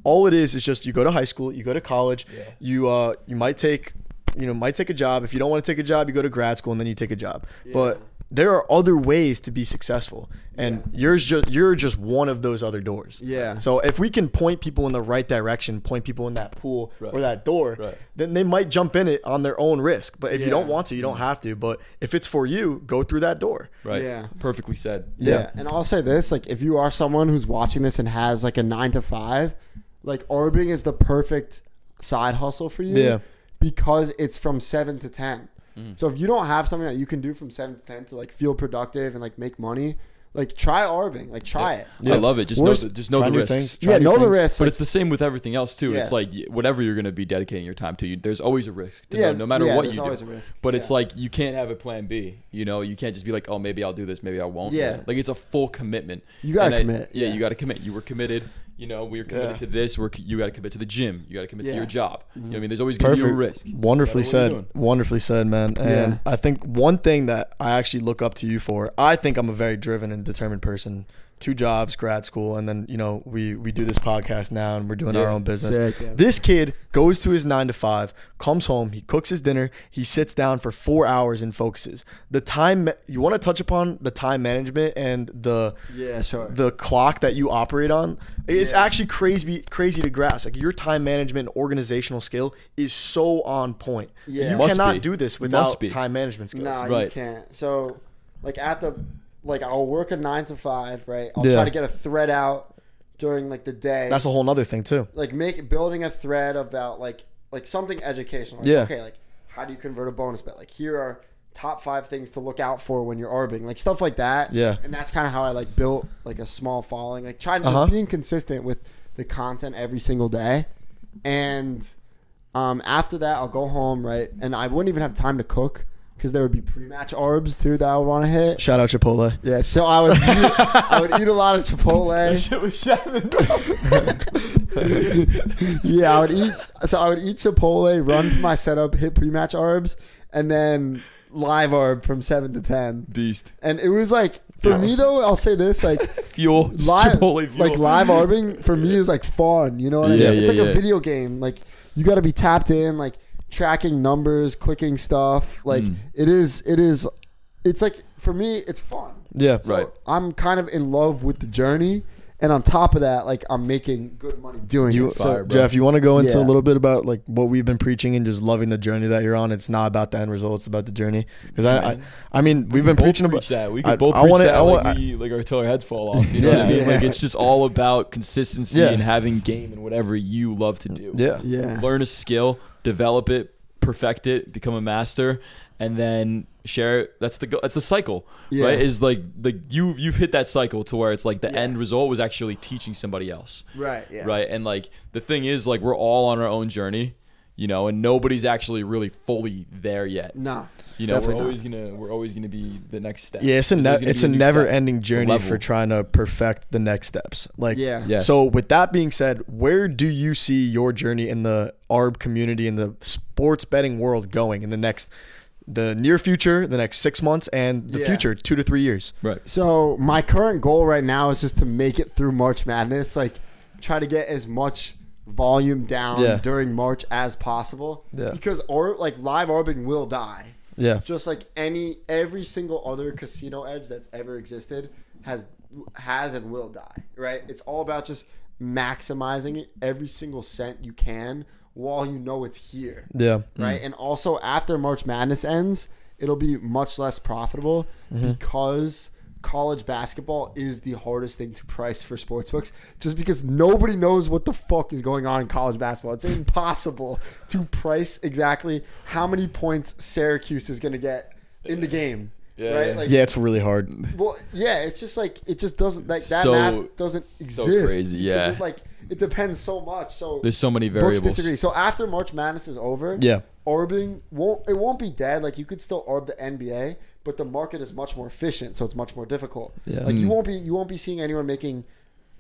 all it is is just you go to high school, you go to college, Yeah. you uh you might take you know might take a job. If you don't want to take a job, you go to grad school and then you take a job. But there are other ways to be successful, and yours just you're just one of those other doors. Yeah. So if we can point people in the right direction, point people in that pool Right. or that door, Right. then they might jump in it on their own risk. But if you don't want to, you don't mm-hmm. have to. But if it's for you, go through that door. right? Yeah. Perfectly said. Yeah. Yeah. And I'll say this, like if you are someone who's watching this and has like a 9 to 5, like arbing is the perfect side hustle for you Yeah. because it's from 7 to 10. Mm. So if you don't have something that you can do from 7 to 10 to like feel productive and like make money, like try arbing, like try it. I love it. Just know, the, just know the risks. things. Yeah, new know the things. risks. But like- it's the same with everything else too. It's like whatever you're going to be dedicating your time to, you, there's always a risk. To Yeah, know, no matter yeah, what there's you always do. a risk. But it's like you can't have a plan B. You know, you can't just be like, oh, maybe I'll do this, maybe I won't. Yeah. Like it's a full commitment. You gotta And I- commit, yeah, yeah. you got to commit. You were committed. You know, we're committed Yeah. to this. We're you got to commit to the gym. You got to commit to your job. You know what I mean? There's always going to be a risk. Wonderfully Gotta said. Wonderfully said, man. And Yeah. I think one thing that I actually look up to you for, I think I'm a very driven and determined person. Two jobs, grad school, and then you know we we do this podcast now, and we're doing our own business. Sick, yeah. This kid goes to his nine to five, comes home, he cooks his dinner, he sits down for four hours and focuses. The time you want to touch upon the time management and the Yeah, sure. the clock that you operate on it's Yeah. actually crazy crazy to grasp like your time management and organizational skill is so on point Yeah. you Must cannot be. do this without time management skills Nah, you can't. So, like at the, like I'll work a nine to five, right? I'll Yeah. try to get a thread out during like the day. that's a whole nother thing too like make building a thread about like like something educational. Like, Yeah. Okay, like how do you convert a bonus bet? Like here are top five things to look out for when you're arbing, like stuff like that. Yeah. And that's kind of how I like built like a small following, like trying to just Uh-huh. being consistent with the content every single day, and um, after that I'll go home right, and I wouldn't even have time to cook because there would be pre-match arbs too that I would want to hit. shout out chipotle Yeah, so I would eat, I would eat a lot of Chipotle. shit was shoving. yeah, I would eat. So I would eat Chipotle, run to my setup, hit pre-match arbs, and then live arb from seven to ten. Beast. And it was like for me though, I'll say this: like Fuel. live, Chipotle fuel. like live arbing for me is like fun. You know what I mean? Yeah, mean? It's yeah, like yeah. a video game. Like you got to be tapped in, like tracking numbers, clicking stuff. Like Mm. it is. It is. It's like for me, it's fun. yeah So Right. I'm kind of in love with the journey, and on top of that, like I'm making good money doing you, it. So Fire, bro. Jeff, you want to go into Yeah. a little bit about like what we've been preaching and just loving the journey that you're on. It's not about the end result; it's about the journey. Because I, I, I mean, we've been preaching preach about that. We could I- both I preach wanna- that. I like, want- we, like our till our heads fall off. You know what I Yeah. mean? Like it's just all about consistency Yeah. and having game and whatever you love to do. yeah, yeah, Learn a skill, develop it, perfect it, become a master, and then share it. That's the go- that's the cycle, Yeah. right? Is like the you you've hit that cycle to where it's like the Yeah. end result was actually teaching somebody else, right, yeah, right? And like the thing is, like we're all on our own journey. You know, and nobody's actually really fully there yet. No, You know, we're Definitely always gonna we're always gonna be the next step. Yeah, it's a There's ne- it's be a never step. ending journey for trying to perfect the next steps. Like yeah, Yes. So with that being said, where do you see your journey in the ARB community in the sports betting world going in the next the near future, the next 6 months and the Yeah. future 2 to 3 years? Right. So my current goal right now is just to make it through March Madness. Like, try to get as much volume down Yeah. during March as possible. Yeah. Because or like live arbing will die. Yeah. just like any every single other casino edge that's ever existed has has and will die right it's all about just maximizing it every single cent you can while you know it's here Yeah. right mm. and also after march madness ends it'll be much less profitable mm-hmm. because college basketball is the hardest thing to price for sportsbooks just because nobody knows what the fuck is going on in college basketball. It's impossible to price exactly how many points Syracuse is going to get in the game. Yeah, right? yeah. Like, Yeah, it's really hard. well, yeah, it's just like it just doesn't like that So- math doesn't exist. So crazy, yeah. It, like it depends so much. So There's so many books variables. disagree. So after March Madness is over, Yeah. arbing won't it won't be dead. Like you could still arb the NBA, but the market is much more efficient, so it's much more difficult. Yeah. Like you Mm. won't be you won't be seeing anyone making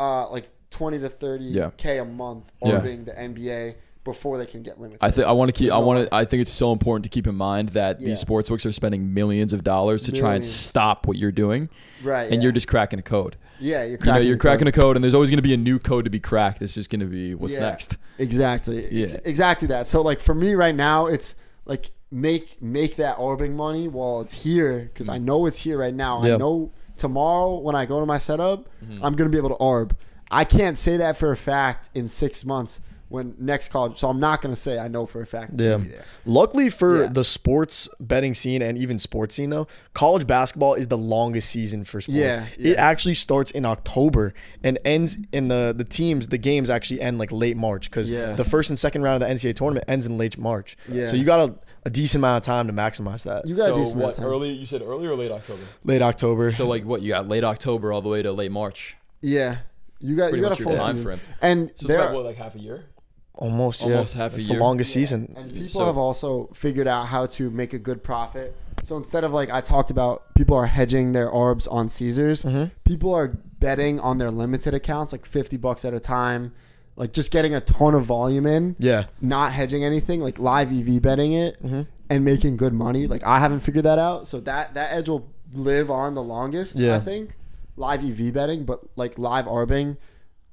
uh like twenty to thirty Yeah. k a month Yeah. the NBA before they can get limited. I think I want to keep. There's I no want to. I think it's so important to keep in mind that Yeah. these sports books are spending millions of dollars to try and stop what you're doing, right, and yeah. you're just cracking a code. yeah, you're You know, cracking you're the cracking code. a code, and there's always going to be a new code to be cracked. It's just going to be what's Yeah. next. Exactly. Yeah. Ex- exactly that. So like for me right now, it's like make make that arbing money while it's here because I know it's here right now. Yeah. I know tomorrow when I go to my setup, Mm-hmm. I'm gonna be able to arb. I can't say that for a fact in six months when next college. So I'm not gonna say I know for a fact. Yeah. be there. Luckily for Yeah. the sports betting scene and even sports scene though, college basketball is the longest season for sports. Yeah, It actually starts in October and ends in the the teams, the games actually end like late March cuz Yeah. the first and second round of the NCAA tournament ends in late March. Yeah. So you got a, a decent amount of time to maximize that. You got a So decent amount what? of time. Early? You said early or late October? late October. So like what? You got late October all the way to late March. Yeah. You got Pretty you got much a full time season. frame. And So it's there about what, like half a year? Almost yeah. almost half a It's year. the longest season. And people So- have also figured out how to make a good profit. So instead of like I talked about, people are hedging their arbs on Caesars. Mhm. People are betting on their limited accounts, like fifty bucks at a time, like just getting a ton of volume in, Yeah. not hedging anything, like live EV betting it Mhm. and making good money. Like I haven't figured that out, so that that edge will live on the longest. Yeah. I think live EV betting, but like live arbing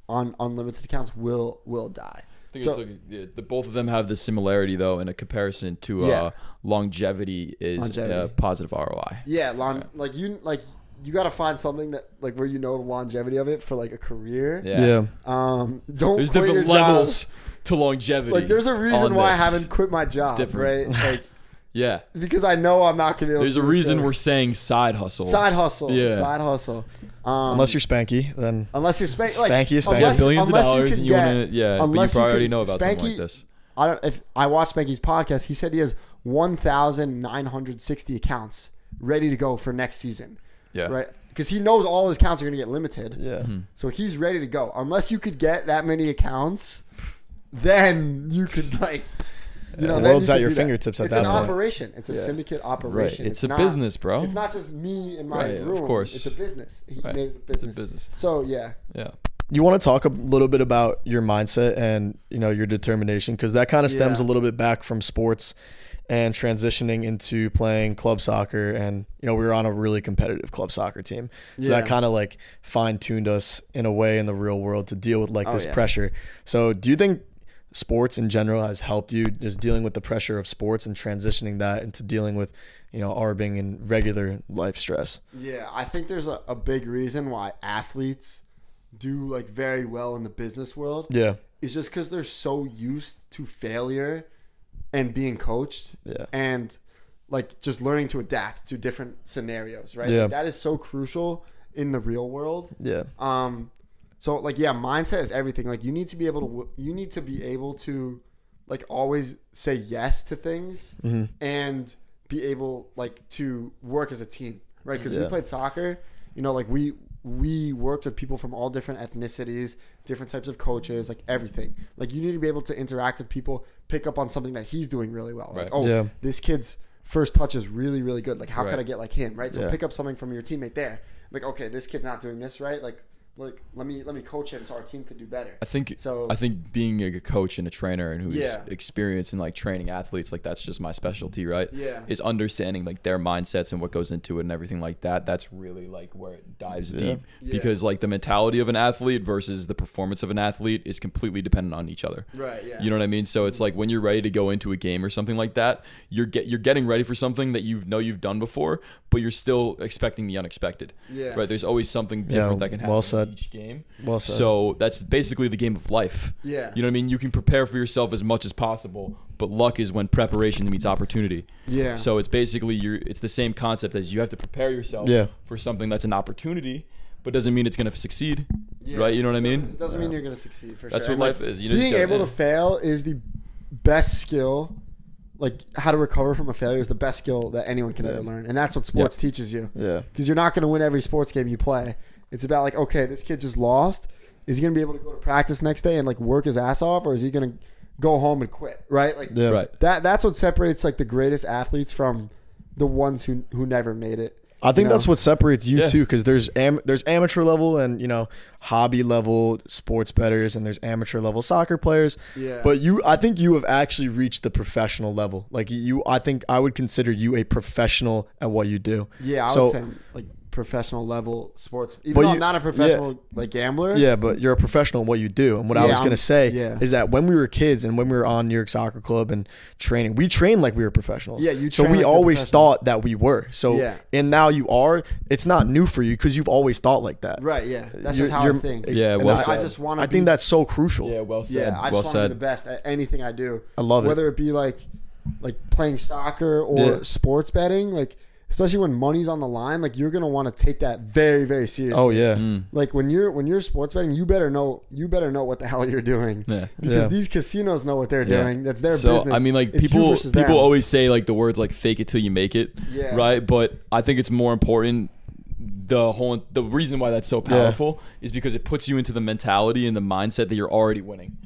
on unlimited accounts will will die. I think So- it's like yeah, the both of them have this similarity though, in a comparison to Yeah. uh, longevity is Longevity. Uh, positive ROI. Yeah, lon- like you like you got to find something that like where you know the longevity of it for like a career. Yeah. Yeah. Um, don't There's quit different your job. levels to longevity. Like there's a reason on why I haven't quit my job, right? Like Yeah. because I know I'm not gonna be able. There's to a reason forever. we're saying side hustle. side hustle. Yeah. side hustle. Um, Unless you're Spanky, then unless you're spank, like, Spanky is Spanky. unless, billions of unless you dollars can and you get, want to, yeah, but you unless probably you already know about something like this. I don't. If I watched Spanky's podcast, he said he has 1,960 accounts ready to go for next season. Yeah. Right. Because he knows all his accounts are going to get limited. yeah. So he's ready to go. Unless you could get that many accounts, then you could like, you know, The then world's you at your do that. fingertips at it's that an operation. It's a Yeah. syndicate Right. operation. It's, a not- business, bro. It's not just me in my Right, of course. It's a business. He Right. made it a It's a business. business. So yeah, Yeah. You want to talk a little bit about your mindset and you know your determination because that kind of stems Yeah. a little bit back from sports and transitioning into playing club soccer and you know we were on a really competitive club soccer team so that kind of like fine tuned us in a way in the real world to deal with like Oh, this yeah. pressure so do you think sports in general has helped you just dealing with the pressure of sports and transitioning that into dealing with you know arbing and regular life stress yeah. I think there's a, a big reason why athletes do like very well in the business world. yeah is just because they're so used to failure and being coached Yeah. and like just learning to adapt to different scenarios right Yeah. like, that is so crucial in the real world yeah um so like yeah mindset is everything. Like you need to be able to you need to be able to like always say yes to things Mm-hmm. and be able like to work as a team right? Because we played soccer you know like we we worked with people from all different ethnicities different types of coaches like everything. Like you need to be able to interact with people pick up on something that he's doing really well. Like oh Yeah. this kid's first touch is really really good. Like how Right. could i get like him right? So Yeah. pick up something from your teammate there. Like okay this kid's not doing this right. Like like let me let me coach him so our team could do better I think So- I think being a coach and a trainer and who's Yeah. experienced in like training athletes, like that's just my specialty, right? Yeah. Is understanding like their mindsets and what goes into it and everything like that. That's really like where it dives deep Yeah. because like the mentality of an athlete versus the performance of an athlete is completely dependent on each other. right yeah You know what I mean? So it's like when you're ready to go into a game or something like that, you're get you're getting ready for something that you know you've done before, but you're still expecting the unexpected. Yeah. Right. There's always something yeah different that can happen. well said each game. Well said. So that's basically the game of life. Yeah. You know what I mean? You can prepare for yourself as much as possible, but luck is when preparation meets opportunity. Yeah. So it's basically you're it's the same concept as you have to prepare yourself Yeah. for something that's an opportunity, but doesn't mean it's going to succeed. Yeah. Right? You know what I Doesn't- mean? It doesn't mean you're gonna succeed for That's sure. what And, life is. You just being gotta- able yeah. to fail is the best skill. Like how to recover from a failure is the best skill that anyone can ever learn, and that's what sports teaches you. Yeah. Because you're not going to win every sports game you play. It's about like, okay, this kid just lost. Is he going to be able to go to practice next day and like work his ass off, or is he going to go home and quit? Right? Like Yeah. Right. that. That's what separates like the greatest athletes from the ones who who never made it. I think You know? that's what separates you Yeah. too, because there's am- there's amateur level and you know hobby level sports betters, and there's amateur level soccer players. Yeah. But you, I think you have actually reached the professional level. Like you, I think I would consider you a professional at what you do. Yeah, I So- would say like professional level sports. Even But though you- I'm not a professional like gambler. Yeah, but you're a professional in what you do. And what I was gonna I'm- say yeah. is that when we were kids and when we were on New York Soccer Club and training, we trained like we were professionals. Yeah, you So we like always thought that we were. So Yeah. and now you are. It's not new for you because you've always thought like that. Right. Yeah. That's You're- just how I you're- think. Yeah, well I- I just want to. I think that's so crucial. Yeah, well said. Yeah, I well just want to be the best at anything I do. I love it. Whether it be like like playing soccer or Yeah. sports betting, like especially when money's on the line, like you're gonna want to take that very very seriously. Oh yeah. Mm. Like when you're when you're sports betting, you better know you better know what the hell you're doing. Yeah. Because Yeah. these casinos know what they're Yeah. doing. That's their so business. I mean, like It's people people them. always say like the words like "fake it till you make it," Yeah. right? But I think it's more important. The whole the reason why that's so powerful is because it puts you into the mentality and the mindset that you're already winning,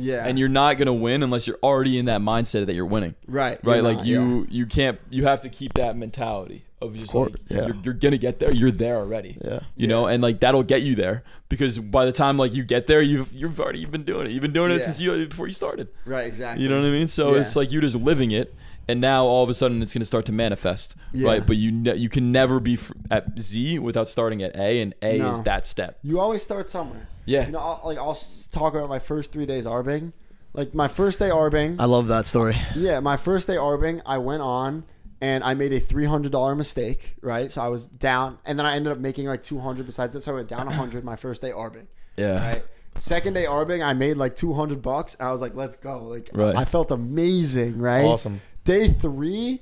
yeah, and you're not gonna win unless you're already in that mindset that you're winning, right, right? You're like not, you you can't you have to keep that mentality of just course, like yeah. you're, you're gonna get there. You're there already. Yeah. You know, and like that'll get you there because by the time like you get there, you've you've already you've been doing it. You've been doing it Yeah. since you before you started. right, exactly. You know what I mean? So Yeah. it's like you're just living it, and now all of a sudden it's going to start to manifest, Yeah. right? But you ne- you can never be f- at Z without starting at A, and A No. is that step. You always start somewhere. Yeah. You know, I'll, like I'll talk about my first three days arbing. Like my first day arbing. I love that story. Yeah, my first day arbing, I went on and I made a three hundred dollar mistake. Right, so I was down, and then I ended up making like two hundred. Besides that, so I went down hundred my first day arbing. Yeah. Right. Second day arbing, I made like two hundred bucks. And I was like, "Let's go!" Like, Right. I felt amazing. Right. Awesome. Day three,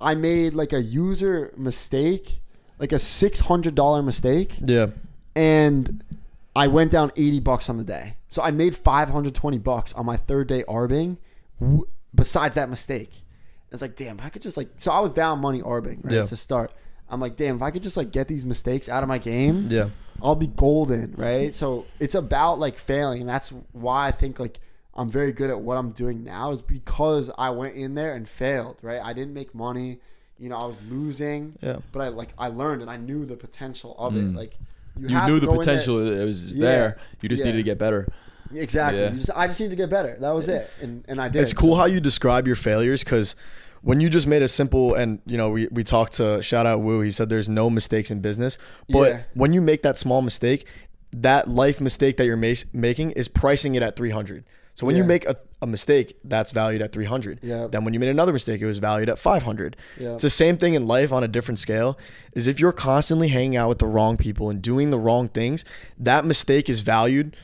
I made like a user mistake, like a six hundred dollar mistake Yeah. and I went down 80 bucks on the day. So I made 520 bucks on my third day arbing w- besides that mistake. It's like, damn, if I could just like so I was down money arbing, right, Yeah. to start. I'm like, damn, if I could just like get these mistakes out of my game, Yeah. I'll be golden, right? So it's about like failing, and that's why I think like I'm very good at what I'm doing now is because I went in there and failed, right? I didn't make money, you know, I was losing, Yeah. but I like I learned and I knew the potential of it. Mm. Like you, You have knew to the go potential that was Yeah. there. You just Yeah. needed to get better. Exactly. Yeah. You just, I just needed to get better. That was it, and and I did. It's cool how you describe your failures because when you just made a simple and you know we, we talked to shout out Woo he said there's no mistakes in business but Yeah. when you make that small mistake that life mistake that you're ma- making is pricing it at 300 so when you make a, a mistake that's valued at 300 Yeah. then when you made another mistake it was valued at 500 Yeah. it's the same thing in life on a different scale is if you're constantly hanging out with the wrong people and doing the wrong things that mistake is valued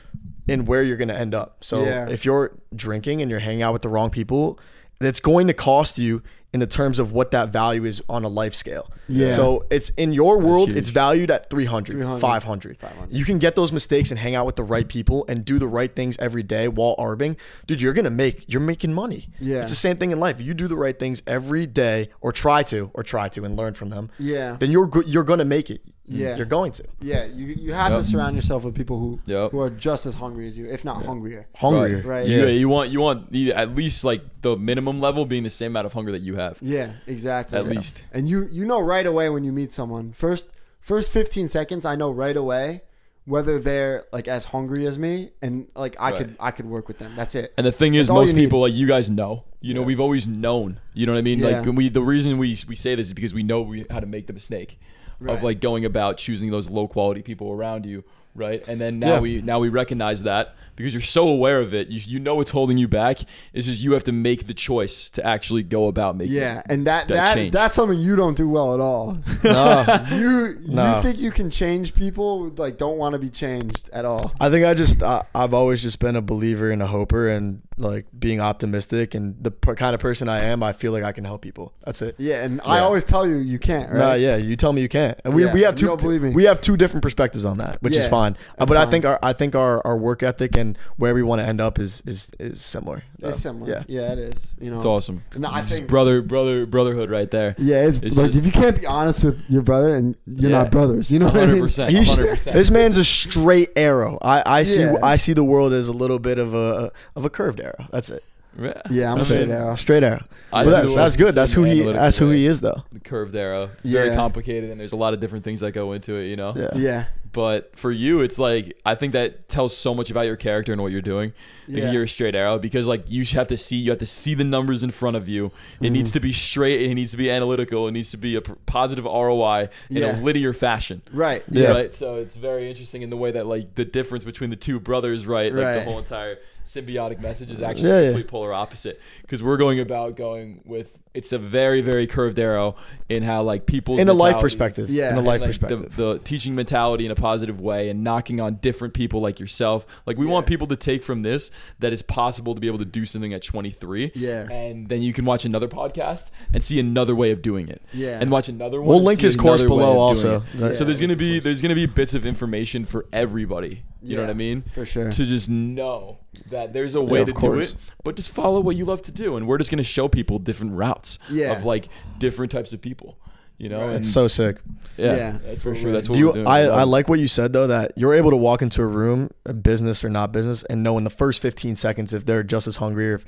in where you're going to end up so Yeah. if you're drinking and you're hanging out with the wrong people, it's going to cost you in the terms of what that value is on a life scale. Yeah. So it's in your world, it's valued at 300, 300, 500. 500. You can get those mistakes and hang out with the right people and do the right things every day while arbing. Dude, you're going to make, you're making money. Yeah. It's the same thing in life. You do the right things every day or try to, or try to and learn from them. Yeah. Then you're, you're going to make it. Mm. Yeah. You're going to. Yeah, you you have Yep. to surround yourself with people who Yep. who are just as hungry as you, if not hungrier. Hungrier. Right. Yeah. Yeah. You want you want the, at least like the minimum level being the same amount of hunger that you have. Yeah, exactly. At Yeah. least. And you you know right away when you meet someone. First first 15 seconds I know right away whether they're like as hungry as me and like I Right. could I could work with them. That's it. And the thing is, That's all most you need. people like you guys know. You know, we've always known. You know what I mean? Yeah. Like when we the reason we we say this is because we know we how to make the mistake Right. of like going about choosing those low quality people around you right? And then now Yeah. we now we recognize that because you're so aware of it, you, you know what's holding you back. It's just you have to make the choice to actually go about making. Yeah, and that That that change. that's something you don't do well at all. No. you you think you can change people who, like don't want to be changed at all. I think I just I, I've always just been a believer and a hoper and like being optimistic and the per- kind of person I am. I feel like I can help people. That's it. Yeah, and I always tell you you can't. Right? No, yeah, you tell me you can't, and we, Yeah, we have two. don't believe me. We have two different perspectives on that, which is fine. Uh, that's but I think our I think our, our work ethic and where we want to end up is is is similar. It's similar. Yeah. Yeah, it is. You know, It's awesome. No, I Just think- brother, brother, brotherhood right there. Yeah, it's, It's like just- if you can't be honest with your brother and you're Yeah. not brothers, you know what I mean? 100%. He's 100%. this man's a straight arrow. I, I see Yeah. I see the world as a little bit of a of a curved arrow. That's it. Yeah, Yeah, I'm That's straight it. arrow. Straight arrow. I that- that's good. That's who he. That's who he is, though. The curved arrow. It's very complicated, and there's a lot of different things that go into it. You know. Yeah. Yeah, But for you, it's like I think that tells so much about your character and what you're doing. Like Yeah. you're a straight arrow because like you have to see you have to see the numbers in front of you. It mm-hmm. needs to be straight. It needs to be analytical. It needs to be a positive ROI in Yeah. a linear fashion. right. Yeah. Right. So it's very interesting in the way that like the difference between the two brothers, right? Like Right. the whole entire symbiotic message is actually Yeah, the yeah. complete polar opposite. Because we're going about going with it's a very very curved arrow in how like people In a life perspective. Yeah. In a And, life like, perspective. The, the teaching mentality in a positive way and knocking on different people like yourself. Like we want people to take from this that it's possible to be able to do something at 23. Yeah. And then you can watch another podcast and see another way of doing it. Yeah. And watch another one. We'll link his course below also. it. So there's gonna be there's gonna be bits of information for everybody. You know what I mean? for sure. To just know that there's a way of to do it, but just follow what you love to do, and we're just gonna show people different routes Yeah. of like different types of people. You know, Right. It's so sick. yeah, Yeah, that's for sure. that's what Do you, we're doing. I, I like what you said though that you're able to walk into a room, a business or not business, and know in the first 15 seconds if they're just as hungry or if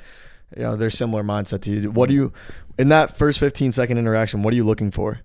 you know they're similar mindset to you. What do you in that first 15 second interaction? What are you looking for?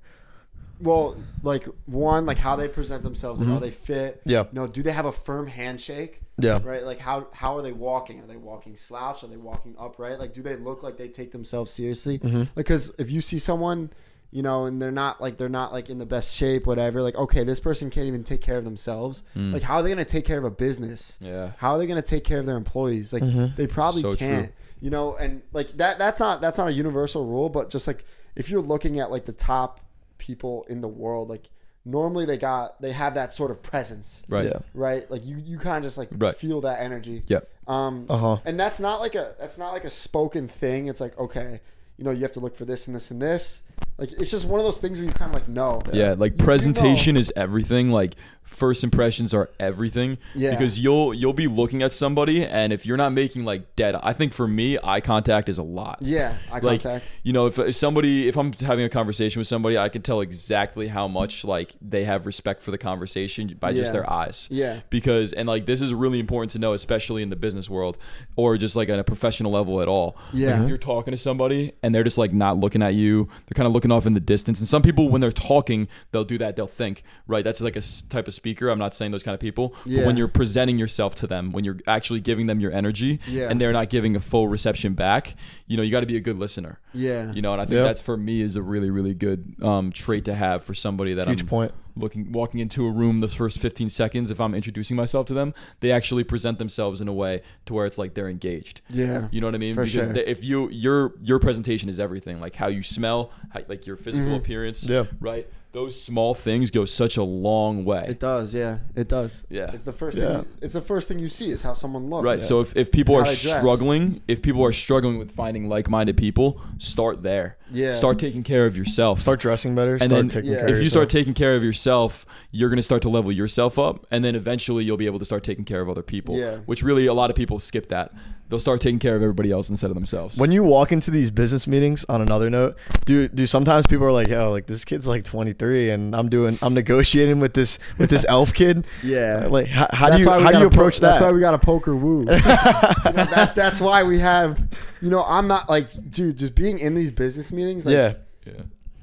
Well, like one, like how they present themselves, like how they fit. Mm-hmm. Yeah. You know, do they have a firm handshake? Yeah. Right. Like how how are they walking? Are they walking slouch? Are they walking upright? Like, do they look like they take themselves seriously? Mm-hmm. Because if you see someone, you know, and they're not like they're not like in the best shape, whatever. Like, okay, this person can't even take care of themselves. Like, how are they gonna take care of a business? Yeah. How are they gonna take care of their employees? Like, Mm-hmm. they probably So can't. You know, and like that. That's not that's not a universal rule, but just like if you're looking at like the top people in the world, like normally they got they have that sort of presence right. Yeah. right? Like you, you kind of just like Right. feel that energy. Yep. Um, Uh-huh. and that's not like a that's not like a spoken thing. It's like okay, you know, you have to look for this and this and this. Like it's just one of those things where you kind of like know. Yeah, like You presentation know. is everything. Like first impressions are everything. Yeah. Because you'll you'll be looking at somebody, and if you're not making like dead, I think for me, eye contact is a lot. Yeah, eye Like contact. you know, if, if somebody, if I'm having a conversation with somebody, I can tell exactly how much like they have respect for the conversation by Yeah. just their eyes. Yeah. Because and like this is really important to know, especially in the business world, or just like at a professional level at all. Like, Yeah. if you're talking to somebody and they're just like not looking at you, they're kind of looking off in the distance. And some people, when they're talking, they'll do that. They'll think, right? That's like a type of speaker. I'm not saying those kind of people. But when you're presenting yourself to them, when you're actually giving them your energy, Yeah. and they're not giving a full reception back, you know, you got to be a good listener. Yeah. You know, and I think Yep. that's for me is a really, really good um, trait to have for somebody that Huge I'm point. looking walking into a room the first 15 seconds if I'm introducing myself to them, they actually present themselves in a way to where it's like they're engaged. Yeah. You know what I mean? For because sure. they- if you your your presentation is everything, like how you smell, how, like your physical Mm-hmm. appearance, Yeah. right? Those small things go such a long way. It does. Yeah, it does. Yeah. It's the first Yeah. thing. You, it's the first thing you see is how someone looks. Right. So if, if people How are struggling, if people are struggling with finding like-minded people, start there. Yeah. Start taking care of yourself. Start dressing better. and start then taking yeah. care if of you start taking care of yourself, you're going to start to level yourself up, and then eventually you'll be able to start taking care of other people. Yeah. Which really a lot of people skip that. They'll start taking care of everybody else instead of themselves. When you walk into these business meetings, on another note, do do sometimes people are like, "Yo, like this kid's like 23, and I'm doing, I'm negotiating with this with this elf kid." Yeah. Uh, like, how, how do you how do you gotta po- approach that? That's why we got a poker woo. You know, that, that's why we have. You know, I'm not like, dude. Just being in these business meetings, like, yeah, yeah.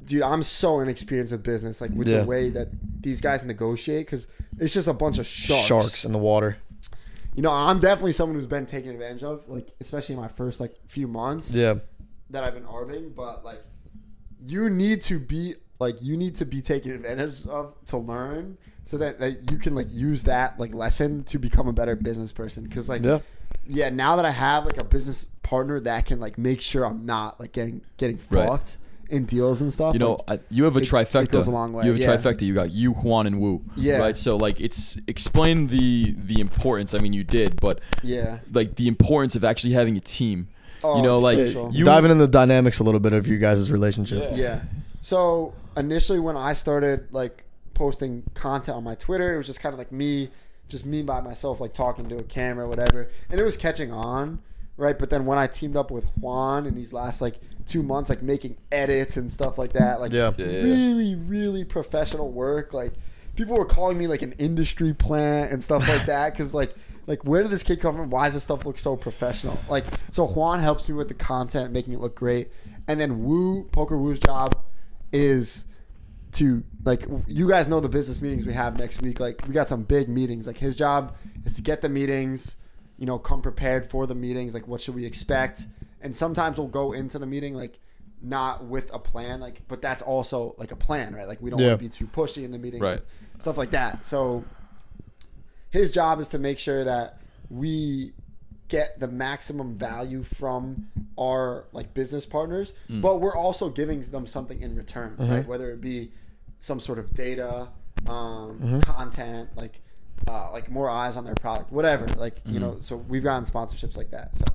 dude, I'm so inexperienced with business, like with Yeah. the way that these guys negotiate, because it's just a bunch of sharks. sharks in the water. You know, I'm definitely someone who's been taken advantage of, like especially in my first like few months Yeah, that I've been arbing. But like, you need to be like, you need to be taken advantage of to learn so that, that you can like use that like lesson to become a better business person. Because like Yeah. yeah, now that I have like a business partner that can like make sure I'm not like getting getting Right. fucked in deals and stuff. You know, like, I, you have a it- it trifecta. goes a long way, You have a yeah. trifecta. You got you, Juan, and Wu. Yeah. Right. So like, it's explain the the importance. I mean, you did, but yeah. like the importance of actually having a team. Oh, you know, it's like crucial. you Diving in the dynamics a little bit of you guys' relationship. Yeah. So initially, when I started like posting content on my Twitter, it was just kind of like me, just me by myself, like talking to a camera, whatever, and it was catching on, right? But then when I teamed up with Juan in these last like two months, like making edits and stuff like that, like Yeah. Really, really professional work, like. People were calling me like an industry plant and stuff like that because like like where did this kid come from? Why does this stuff look so professional? Like so Juan helps me with the content, making it look great, and then Woo Poker Woo's job is to like you guys know the business meetings we have next week. Like we got some big meetings. Like his job is to get the meetings, you know, come prepared for the meetings. Like what should we expect? And sometimes we'll go into the meeting like not with a plan, like but that's also like a plan, right? Like we don't Yeah. want to be too pushy in the meeting, Right. stuff like that. So his job is to make sure that we get the maximum value from our like business partners, but we're also giving them something in return, right? Whether it be some sort of data, um, content, like uh, like more eyes on their product, whatever. Like you know, so we've gotten sponsorships like that. So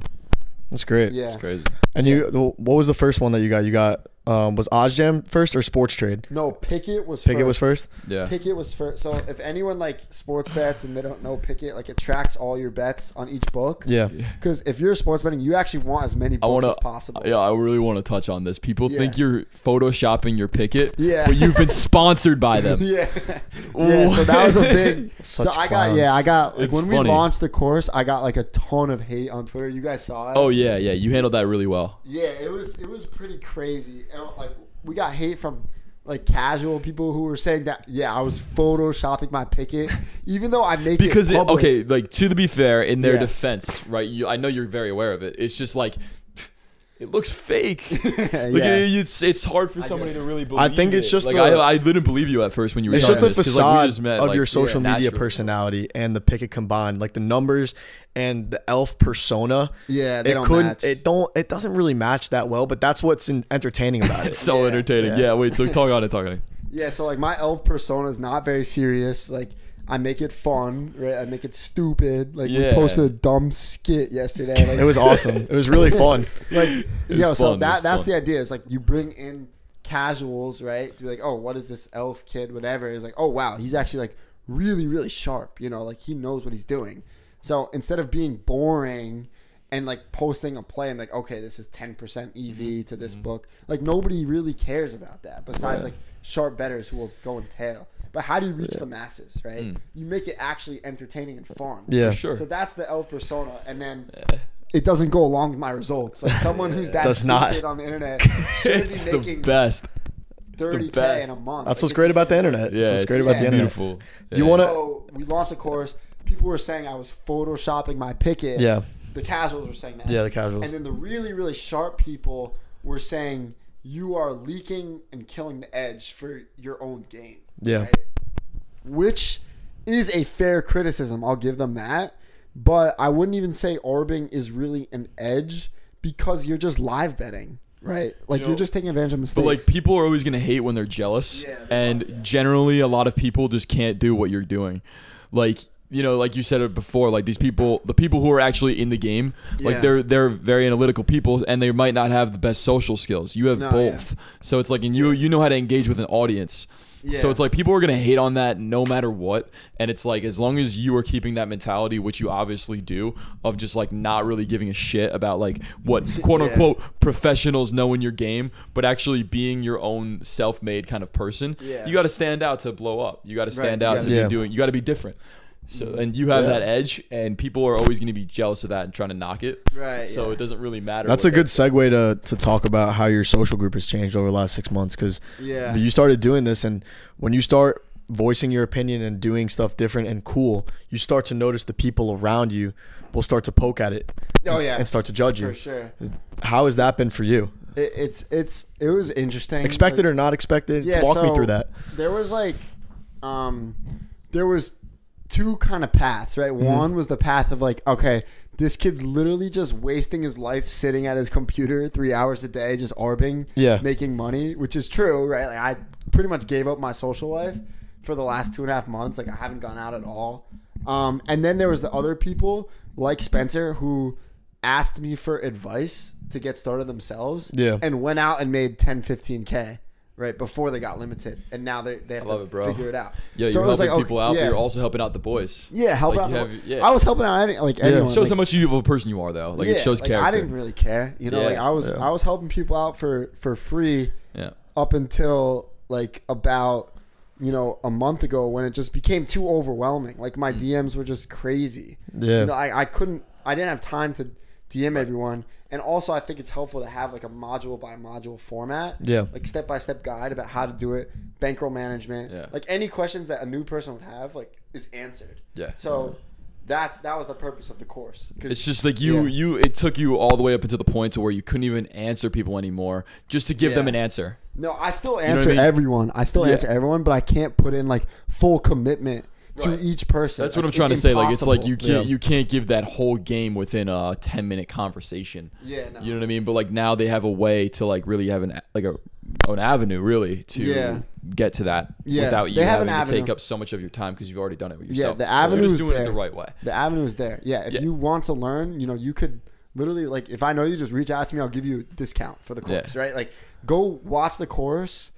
That's great. yeah, It's crazy. And you, what was the first one that you got? You got um, was OddsJam first or Sporttrade? no, Pikkit was Pikkit first. was first. Yeah. Pikkit was first. So if anyone like sports bets and they don't know Pikkit, like it tracks all your bets on each book. Yeah. Because if you're sports betting, you actually want as many I books want to. as possible. Yeah, I really want to touch on this. People Yeah. think you're photoshopping your Pikkit, Yeah. but you've been sponsored by them. Yeah, yeah. So that was a big. so Such I got yeah, I got like It's when we launched the course, I got like a ton of hate on Twitter. You guys saw it. Oh yeah, yeah. You handled that really well. yeah. It was it was pretty crazy. Like we got hate from like casual people who were saying that yeah, I was photoshopping my Pikkit, even though I make because it it, okay like to be fair in their Yeah. defense right you, i know you're very aware of it it's just like it looks fake like yeah. it- it's it's hard for somebody to really believe I think it's it. just like the- I, I didn't believe you at first when you were It's just the this, 'cause, like, facade just met, of like, your social yeah, media naturally. personality and the Pikkit combined, like the numbers and the elf persona. Yeah, they it don't couldn't. match. It don't. It doesn't really match that well. But that's what's in, entertaining about it. it's so Yeah, entertaining yeah. yeah. wait so talk on it talk on it Yeah, so like my elf persona is not very serious. Like I make it fun, right? I make it stupid. Like we Yeah. posted a dumb skit yesterday. Like, It was awesome. It was really fun. like was yo, so fun, it that was that's fun. the idea. It's like you bring in casuals, right? To be like, oh, what is this elf kid? Whatever. It's like, oh wow, he's actually like really, really sharp. You know, like he knows what he's doing. So instead of being boring and like posting a play, I'm like, okay, this is 10% EV mm-hmm. to this mm-hmm. book. Like nobody really cares about that besides like sharp betters who will go and tail. But how do you reach the masses, right? Mm. You make it actually entertaining and fun. Yeah. For sure. So that's the elf persona, and then it doesn't go along with my results. Like someone who's that Does not. stupid on the internet should it's be the making best thirty best. k in a month. That's Like, what's it great about the internet. yeah That's what's it's great about the internet. beautiful Do you wanna- So we launched a course. People were saying I was photoshopping my Pikkit. Yeah. The casuals were saying that. Yeah, the casuals. And then the really, really sharp people were saying you are leaking and killing the edge for your own game. Yeah. Which is a fair criticism. I'll give them that. But I wouldn't even say arbing is really an edge because you're just live betting, right? Like You you know, are just taking advantage of mistakes. But like people are always gonna hate when they're jealous, Yeah, and yeah. generally a lot of people just can't do what you're doing. Like you know, like you said it before, like these people, the people who are actually in the game, Yeah. like they're they're very analytical people, and they might not have the best social skills. You have No, both, so it's like, and you you know how to engage with an audience. So it's like people are gonna hate on that no matter what, and it's like as long as you are keeping that mentality, which you obviously do, of just like not really giving a shit about like what quote Yeah. unquote professionals know in your game, but actually being your own self-made kind of person. Yeah. You got to stand out to blow up. You got to stand you out gotta to be be doing. You got to be different. So and you have Yeah. that edge, and people are always going to be jealous of that and trying to knock it. Right, So yeah. it doesn't really matter. That's what a good they- segue to, to talk about how your social group has changed over the last six months because Yeah. you started doing this and when you start voicing your opinion and doing stuff different and cool you start to notice the people around you will start to poke at it Oh, and, yeah. and start to judge you for sure. how has that been for you It, it's it's it was interesting. expected Like, or not expected Yeah, walk me so through that There was like, um, there was two kind of paths, right? Mm-hmm. One was the path of like, okay, this kid's literally just wasting his life sitting at his computer three hours a day, just arbing, Yeah. making money, which is true, right? Like I pretty much gave up my social life for the last two and a half months. Like I haven't gone out at all. Um, and then there was the other people like Spencer who asked me for advice to get started themselves Yeah. and went out and made 10 15k right before they got limited and now they, they have I to it, figure it out Yeah, So you're it was helping like, people okay, out, yeah. but you're also helping out the boys. yeah help Like, out the- have- yeah. i was helping out any, like anyone It shows like, how much you of a person you are, though. Like it shows like, character. i didn't really care you know Yeah. like i was Yeah. i was helping people out for for free yeah. up until like about you know a month ago when it just became too overwhelming like Mm. my dms were just crazy Yeah. you know I, I couldn't i didn't have time to dm everyone and also i think it's helpful to have like a module by module format Yeah. like step by step guide about how to do it bankroll management Yeah. like any questions that a new person would have like is answered Yeah. so that's that was the purpose of the course. It's just like you, Yeah. you. It took you all the way up until the point to where you couldn't even answer people anymore, just to give them an answer. No, I still know I answer mean? everyone. I still Yeah. answer everyone, but I can't put in like full commitment to Right. each person. That's what Like, I'm trying to it's say. Like it's like you can't Yeah. you can't give that whole game within a 10 minute conversation. Yeah, no. You know what I mean? But like now they have a way to like really have an like a an avenue really to Yeah. get to that Yeah, without you they have an having to take up so much of your time because you've already done it with Yeah, yourself. the So you're avenue just is doing there. it the right way. The avenue is there. Yeah, if Yeah. you want to learn, you know, you could literally like if I know you, just reach out to me. I'll give you a discount for the course. Yeah. Right? Like, go watch the course,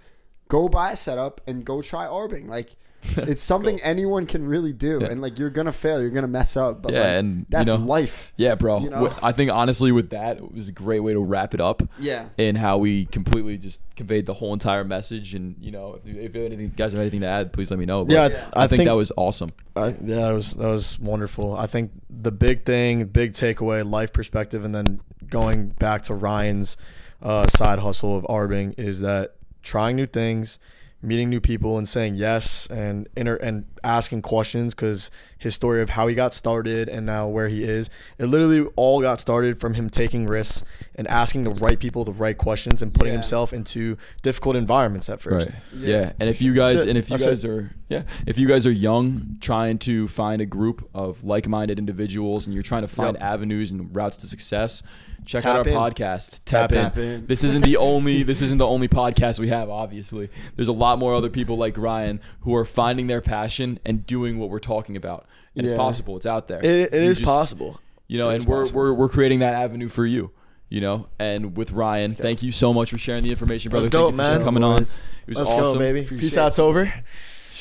go buy a setup, and go try arbing. Like. It's something anyone can really do, Yeah. and like you're gonna fail, you're gonna mess up, but Yeah, like, and, you that's know, life. Yeah, bro. You know? I think honestly with that it was a great way to wrap it up. Yeah. and how we completely just conveyed the whole entire message, and you know, if, if anything, you guys have anything to add, please let me know. But Yeah, I, I think, think- that was awesome. I, yeah, that was that was wonderful. I think the big thing, big takeaway, life perspective, and then going back to Ryan's uh, side hustle of arbing is that trying new things, meeting new people, and saying yes, and inter- and asking questions because his story of how he got started and now where he is, it literally all got started from him taking risks and asking the right people the right questions and putting Yeah. himself into difficult environments at first. Yeah. Yeah. And if you guys and if you That's guys it. are yeah, if you guys are young trying to find a group of like-minded individuals and you're trying to find Yep. avenues and routes to success, check Tap out our in. podcast. Tap Tap, in. In. This isn't the only this isn't the only podcast we have obviously. There's a lot more other people like Ryan who are finding their passion and doing what we're talking about. And Yeah. it's possible. It's out there. It, it is just- possible. You know, It and we're, possible. we're we're creating that avenue for you. You know, and with Ryan, thank you so much for sharing the information, brother. Let's Thank go, you for man. coming on. It was Let's awesome. go, baby. Appreciate Peace out. Tover.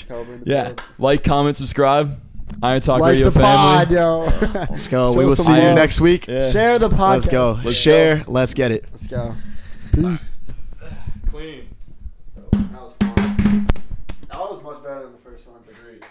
Tober in the Yeah. Like, comment, subscribe. Iron Talk like Radio the family. pod, yo. Let's go. Show we will some see you love. next week. Yeah. Share the podcast. Let's go. Let's Share. Let's get it. Let's go. Peace. Clean. That was fun. That was much better than the first one. Agreed.